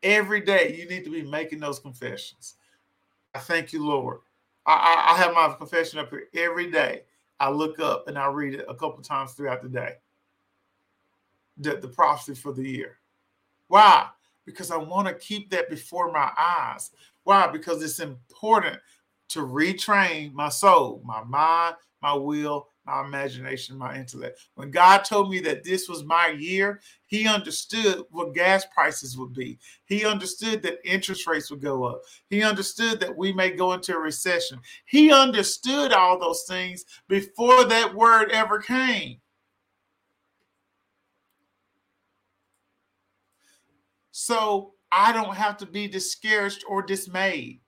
Every day, you need to be making those confessions. I thank you, Lord. I, I have my confession up here every day I look up and I read it a couple times throughout the day. The, the prophecy for the year. Why? Because I want to keep that before my eyes. Why? Because it's important to retrain my soul, my mind, my will, my imagination, my intellect. When God told me that this was my year, He understood what gas prices would be. He understood that interest rates would go up. He understood that we may go into a recession. He understood all those things before that word ever came. So I don't have to be discouraged or dismayed.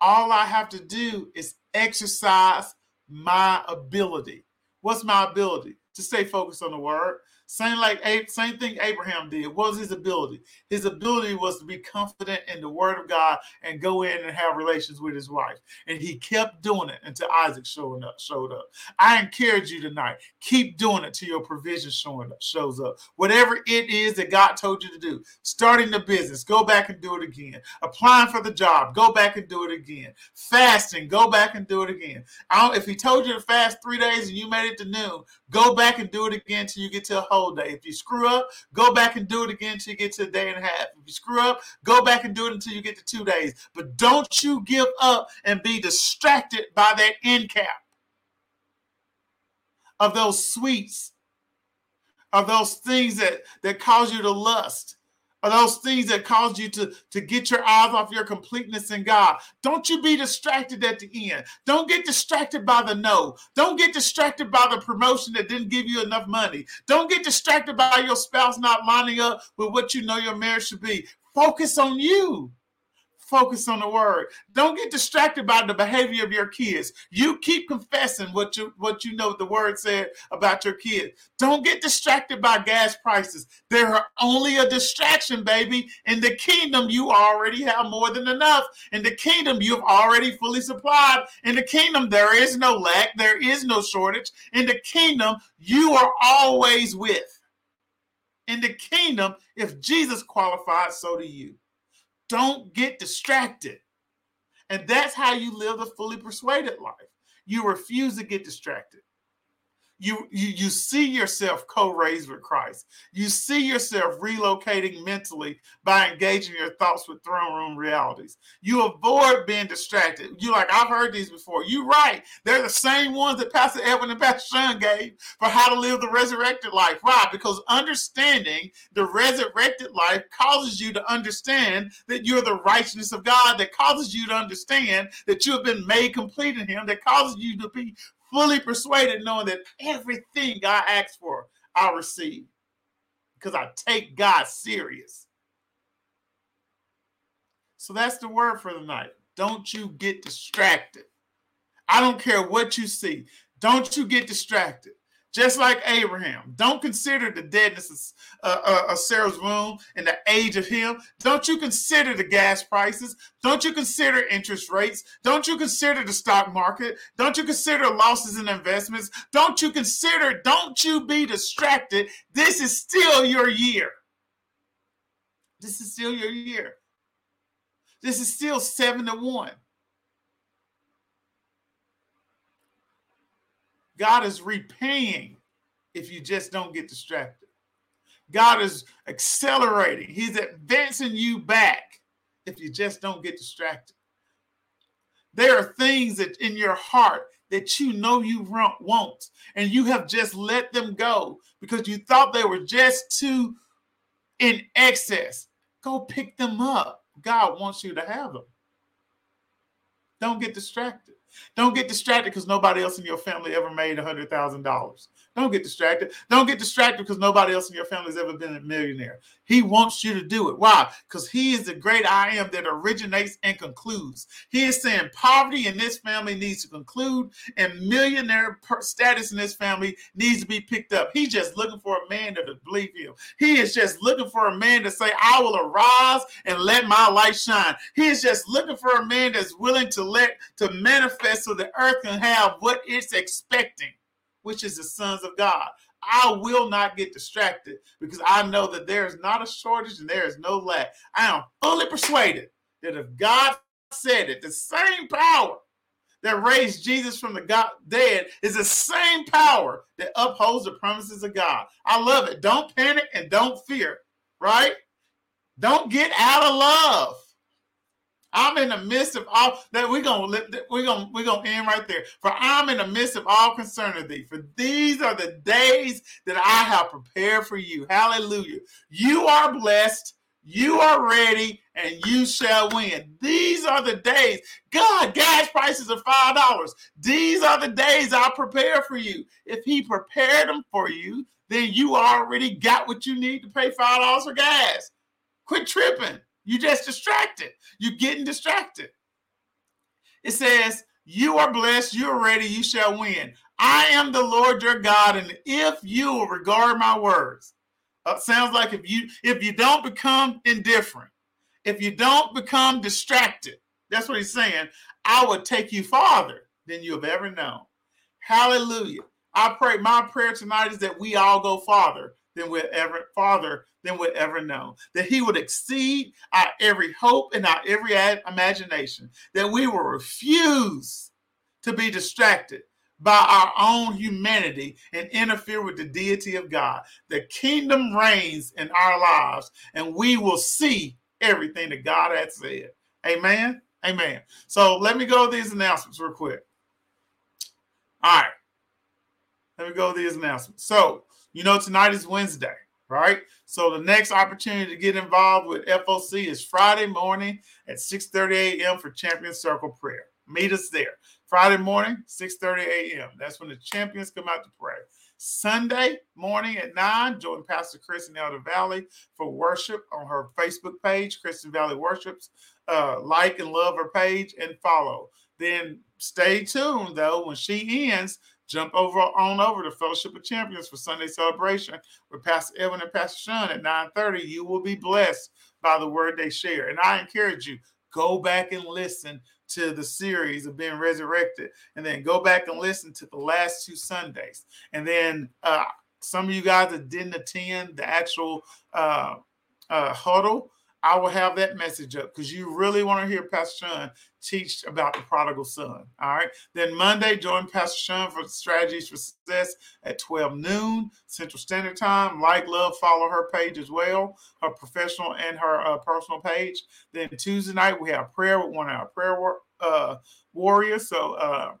All I have to do is exercise my ability. What's my ability? To stay focused on the word, same like same thing Abraham did. What was his ability? His ability was to be confident in the word of God and go in and have relations with his wife. And he kept doing it until Isaac showing up, showed up. I encourage you tonight. Keep doing it till your provision showing up, shows up. Whatever it is that God told you to do. Starting the business, go back and do it again. Applying for the job, go back and do it again. Fasting, go back and do it again. if he told you to fast three days and you made it to noon, go back and do it again till you get to a whole whole day. If you screw up, go back and do it again until you get to a day and a half. If you screw up, go back and do it until you get to two days. But don't you give up and be distracted by that end cap of those sweets, of those things that, that cause you to lust are those things that cause you to, to get your eyes off your completeness in God. Don't you be distracted at the end. Don't get distracted by the no. Don't get distracted by the promotion that didn't give you enough money. Don't get distracted by your spouse not lining up with what you know your marriage should be. Focus on you focus on the word. Don't get distracted by the behavior of your kids. You keep confessing what you what you know the word said about your kids. Don't get distracted by gas prices. They're only a distraction, baby. In the kingdom, you already have more than enough. In the kingdom, you've already fully supplied. In the kingdom, there is no lack, there is no shortage. In the kingdom, you are always with. in the kingdom if Jesus qualified, so do you. Don't get distracted. And that's how you live the fully persuaded life. You refuse to get distracted you you you see yourself co-raised with Christ. You see yourself relocating mentally by engaging your thoughts with throne room realities. You avoid being distracted. You like I've heard these before. You're right. They're the same ones that Pastor Evan and Pastor Sean gave for how to live the resurrected life. Why? Because understanding the resurrected life causes you to understand that you're the righteousness of God. That causes you to understand that you have been made complete in Him. That causes you to be fully persuaded, knowing that everything I ask for, I'll receive because I take God serious. So that's the word for the night. Don't you get distracted. I don't care what you see. Don't you get distracted just like Abraham. Don't consider the deadness of, uh, uh, of, Sarah's womb and the age of him. Don't you consider the gas prices? Don't you consider interest rates? Don't you consider the stock market? Don't you consider losses in investments? Don't you consider, don't you be distracted. This is still your year. This is still your year. This is still seven to one. God is repaying if you just don't get distracted. God is accelerating, He's advancing you back if you just don't get distracted. There are things that in your heart that you know you want, and you have just let them go because you thought they were just too in excess. Go pick them up. God wants you to have them. Don't get distracted. Don't get distracted because nobody else in your family ever made a hundred thousand dollars. Don't get distracted. Don't get distracted because nobody else in your family has ever been a millionaire. He wants you to do it. Why? Because he is the great I am that originates and concludes. He is saying poverty in this family needs to conclude, and millionaire status in this family needs to be picked up. He's just looking for a man to believe him. He is just looking for a man to say, I will arise and let my light shine. He is just looking for a man that's willing to let to manifest so the earth can have what it's expecting which is the sons of God. I will not get distracted because I know that there is not a shortage and there is no lack. I am fully persuaded that if God said it, the same power that raised Jesus from the God dead is the same power that upholds the promises of God. I love it. Don't panic and don't fear, right? Don't get out of love. I'm in the midst of all that we're gonna we're gonna we're gonna end right there. For I'm in the midst of all concern of thee. For these are the days that I have prepared for you. Hallelujah. You are blessed, you are ready, and you shall win. These are the days. God, gas prices are five dollars. These are the days I prepare for you. If he prepared them for you, then you already got what you need to pay five dollars for gas. Quit tripping. You just distracted. You're getting distracted. It says, You are blessed, you are ready, you shall win. I am the Lord your God, and if you will regard my words, uh, sounds like if you if you don't become indifferent, if you don't become distracted, that's what he's saying. I will take you farther than you have ever known. Hallelujah. I pray my prayer tonight is that we all go farther than we'll ever farther than we'll ever know. That he would exceed our every hope and our every imagination. That we will refuse to be distracted by our own humanity and interfere with the deity of God. The kingdom reigns in our lives, and we will see everything that God has said. Amen. Amen. So let me go these announcements real quick. All right. Let me go these announcements. So you know, tonight is Wednesday, right? So the next opportunity to get involved with FOC is Friday morning at 6:30 a.m. for Champion Circle Prayer. Meet us there. Friday morning, 6:30 a.m. That's when the champions come out to pray. Sunday morning at 9, join Pastor Chris in Elder Valley for worship on her Facebook page, Kristen Valley Worships. Uh, like and love her page and follow. Then stay tuned though when she ends Jump over on over to Fellowship of Champions for Sunday celebration with Pastor Evan and Pastor Sean at 9:30. You will be blessed by the word they share. And I encourage you, go back and listen to the series of being resurrected, and then go back and listen to the last two Sundays. And then uh, some of you guys that didn't attend the actual uh, uh, huddle, I will have that message up because you really want to hear Pastor Sean teach about the prodigal son. All right. Then Monday, join Pastor Sean for Strategies for Success at 12 noon Central Standard Time. Like, love, follow her page as well, her professional and her uh, personal page. Then Tuesday night, we have prayer with one of our prayer uh, warriors. So, uh,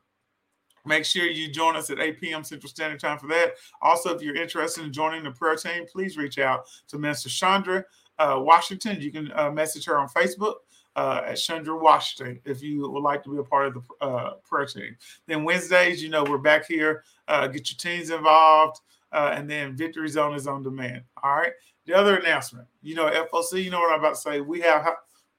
Make sure you join us at 8 p.m. Central Standard Time for that. Also, if you're interested in joining the prayer team, please reach out to Minister Chandra uh, Washington. You can uh, message her on Facebook uh, at Chandra Washington if you would like to be a part of the uh, prayer team. Then Wednesdays, you know, we're back here. Uh, get your teams involved. Uh, and then Victory Zone is on demand. All right. The other announcement, you know, FOC, you know what I'm about to say. We have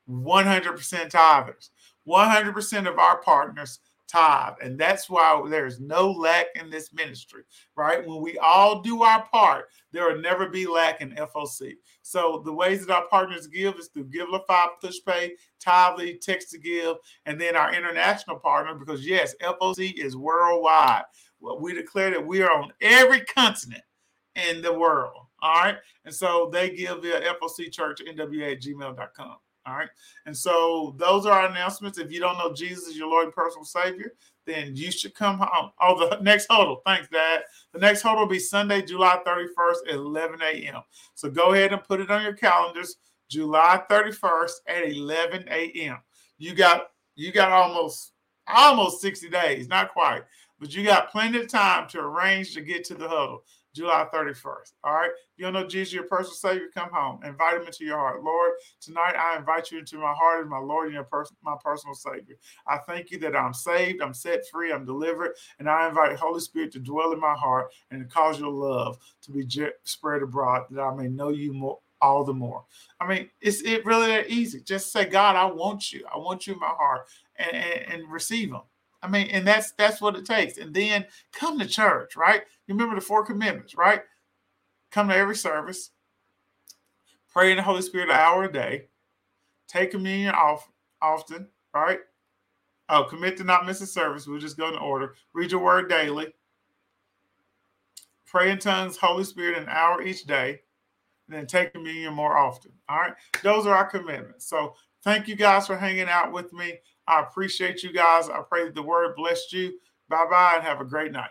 100% tithers. 100% of our partners tithe. And that's why there's no lack in this ministry, right? When we all do our part, there will never be lack in FOC. So the ways that our partners give is through Givelify, PushPay, Tithely, Text to Give, and then our international partner, because yes, FOC is worldwide. Well, we declare that we are on every continent in the world. All right. And so they give via FOC Church, NWA at gmail.com. All right. And so those are our announcements. If you don't know Jesus as your Lord and personal Savior, then you should come home. Oh, the next huddle. Thanks, Dad. The next huddle will be Sunday, July 31st at 11 a.m. So go ahead and put it on your calendars. July 31st at 11 a.m. You got you got almost almost 60 days, not quite, but you got plenty of time to arrange to get to the huddle. July 31st. All right. If you don't know Jesus, your personal Savior, come home. Invite him into your heart. Lord, tonight I invite you into my heart as my Lord and your person, my personal Savior. I thank you that I'm saved, I'm set free, I'm delivered, and I invite Holy Spirit to dwell in my heart and to cause your love to be spread abroad that I may know you more all the more. I mean, it's it really that easy. Just say, God, I want you. I want you in my heart and, and, and receive them. I mean, and that's that's what it takes. And then come to church, right? You remember the four commitments, right? Come to every service, pray in the Holy Spirit an hour a day, take communion off often, right? Oh, commit to not miss a service. We'll just go in order. Read your word daily. Pray in tongues, Holy Spirit, an hour each day, and then take communion more often. All right. Those are our commitments. So thank you guys for hanging out with me. I appreciate you guys. I pray that the word blessed you. Bye bye and have a great night.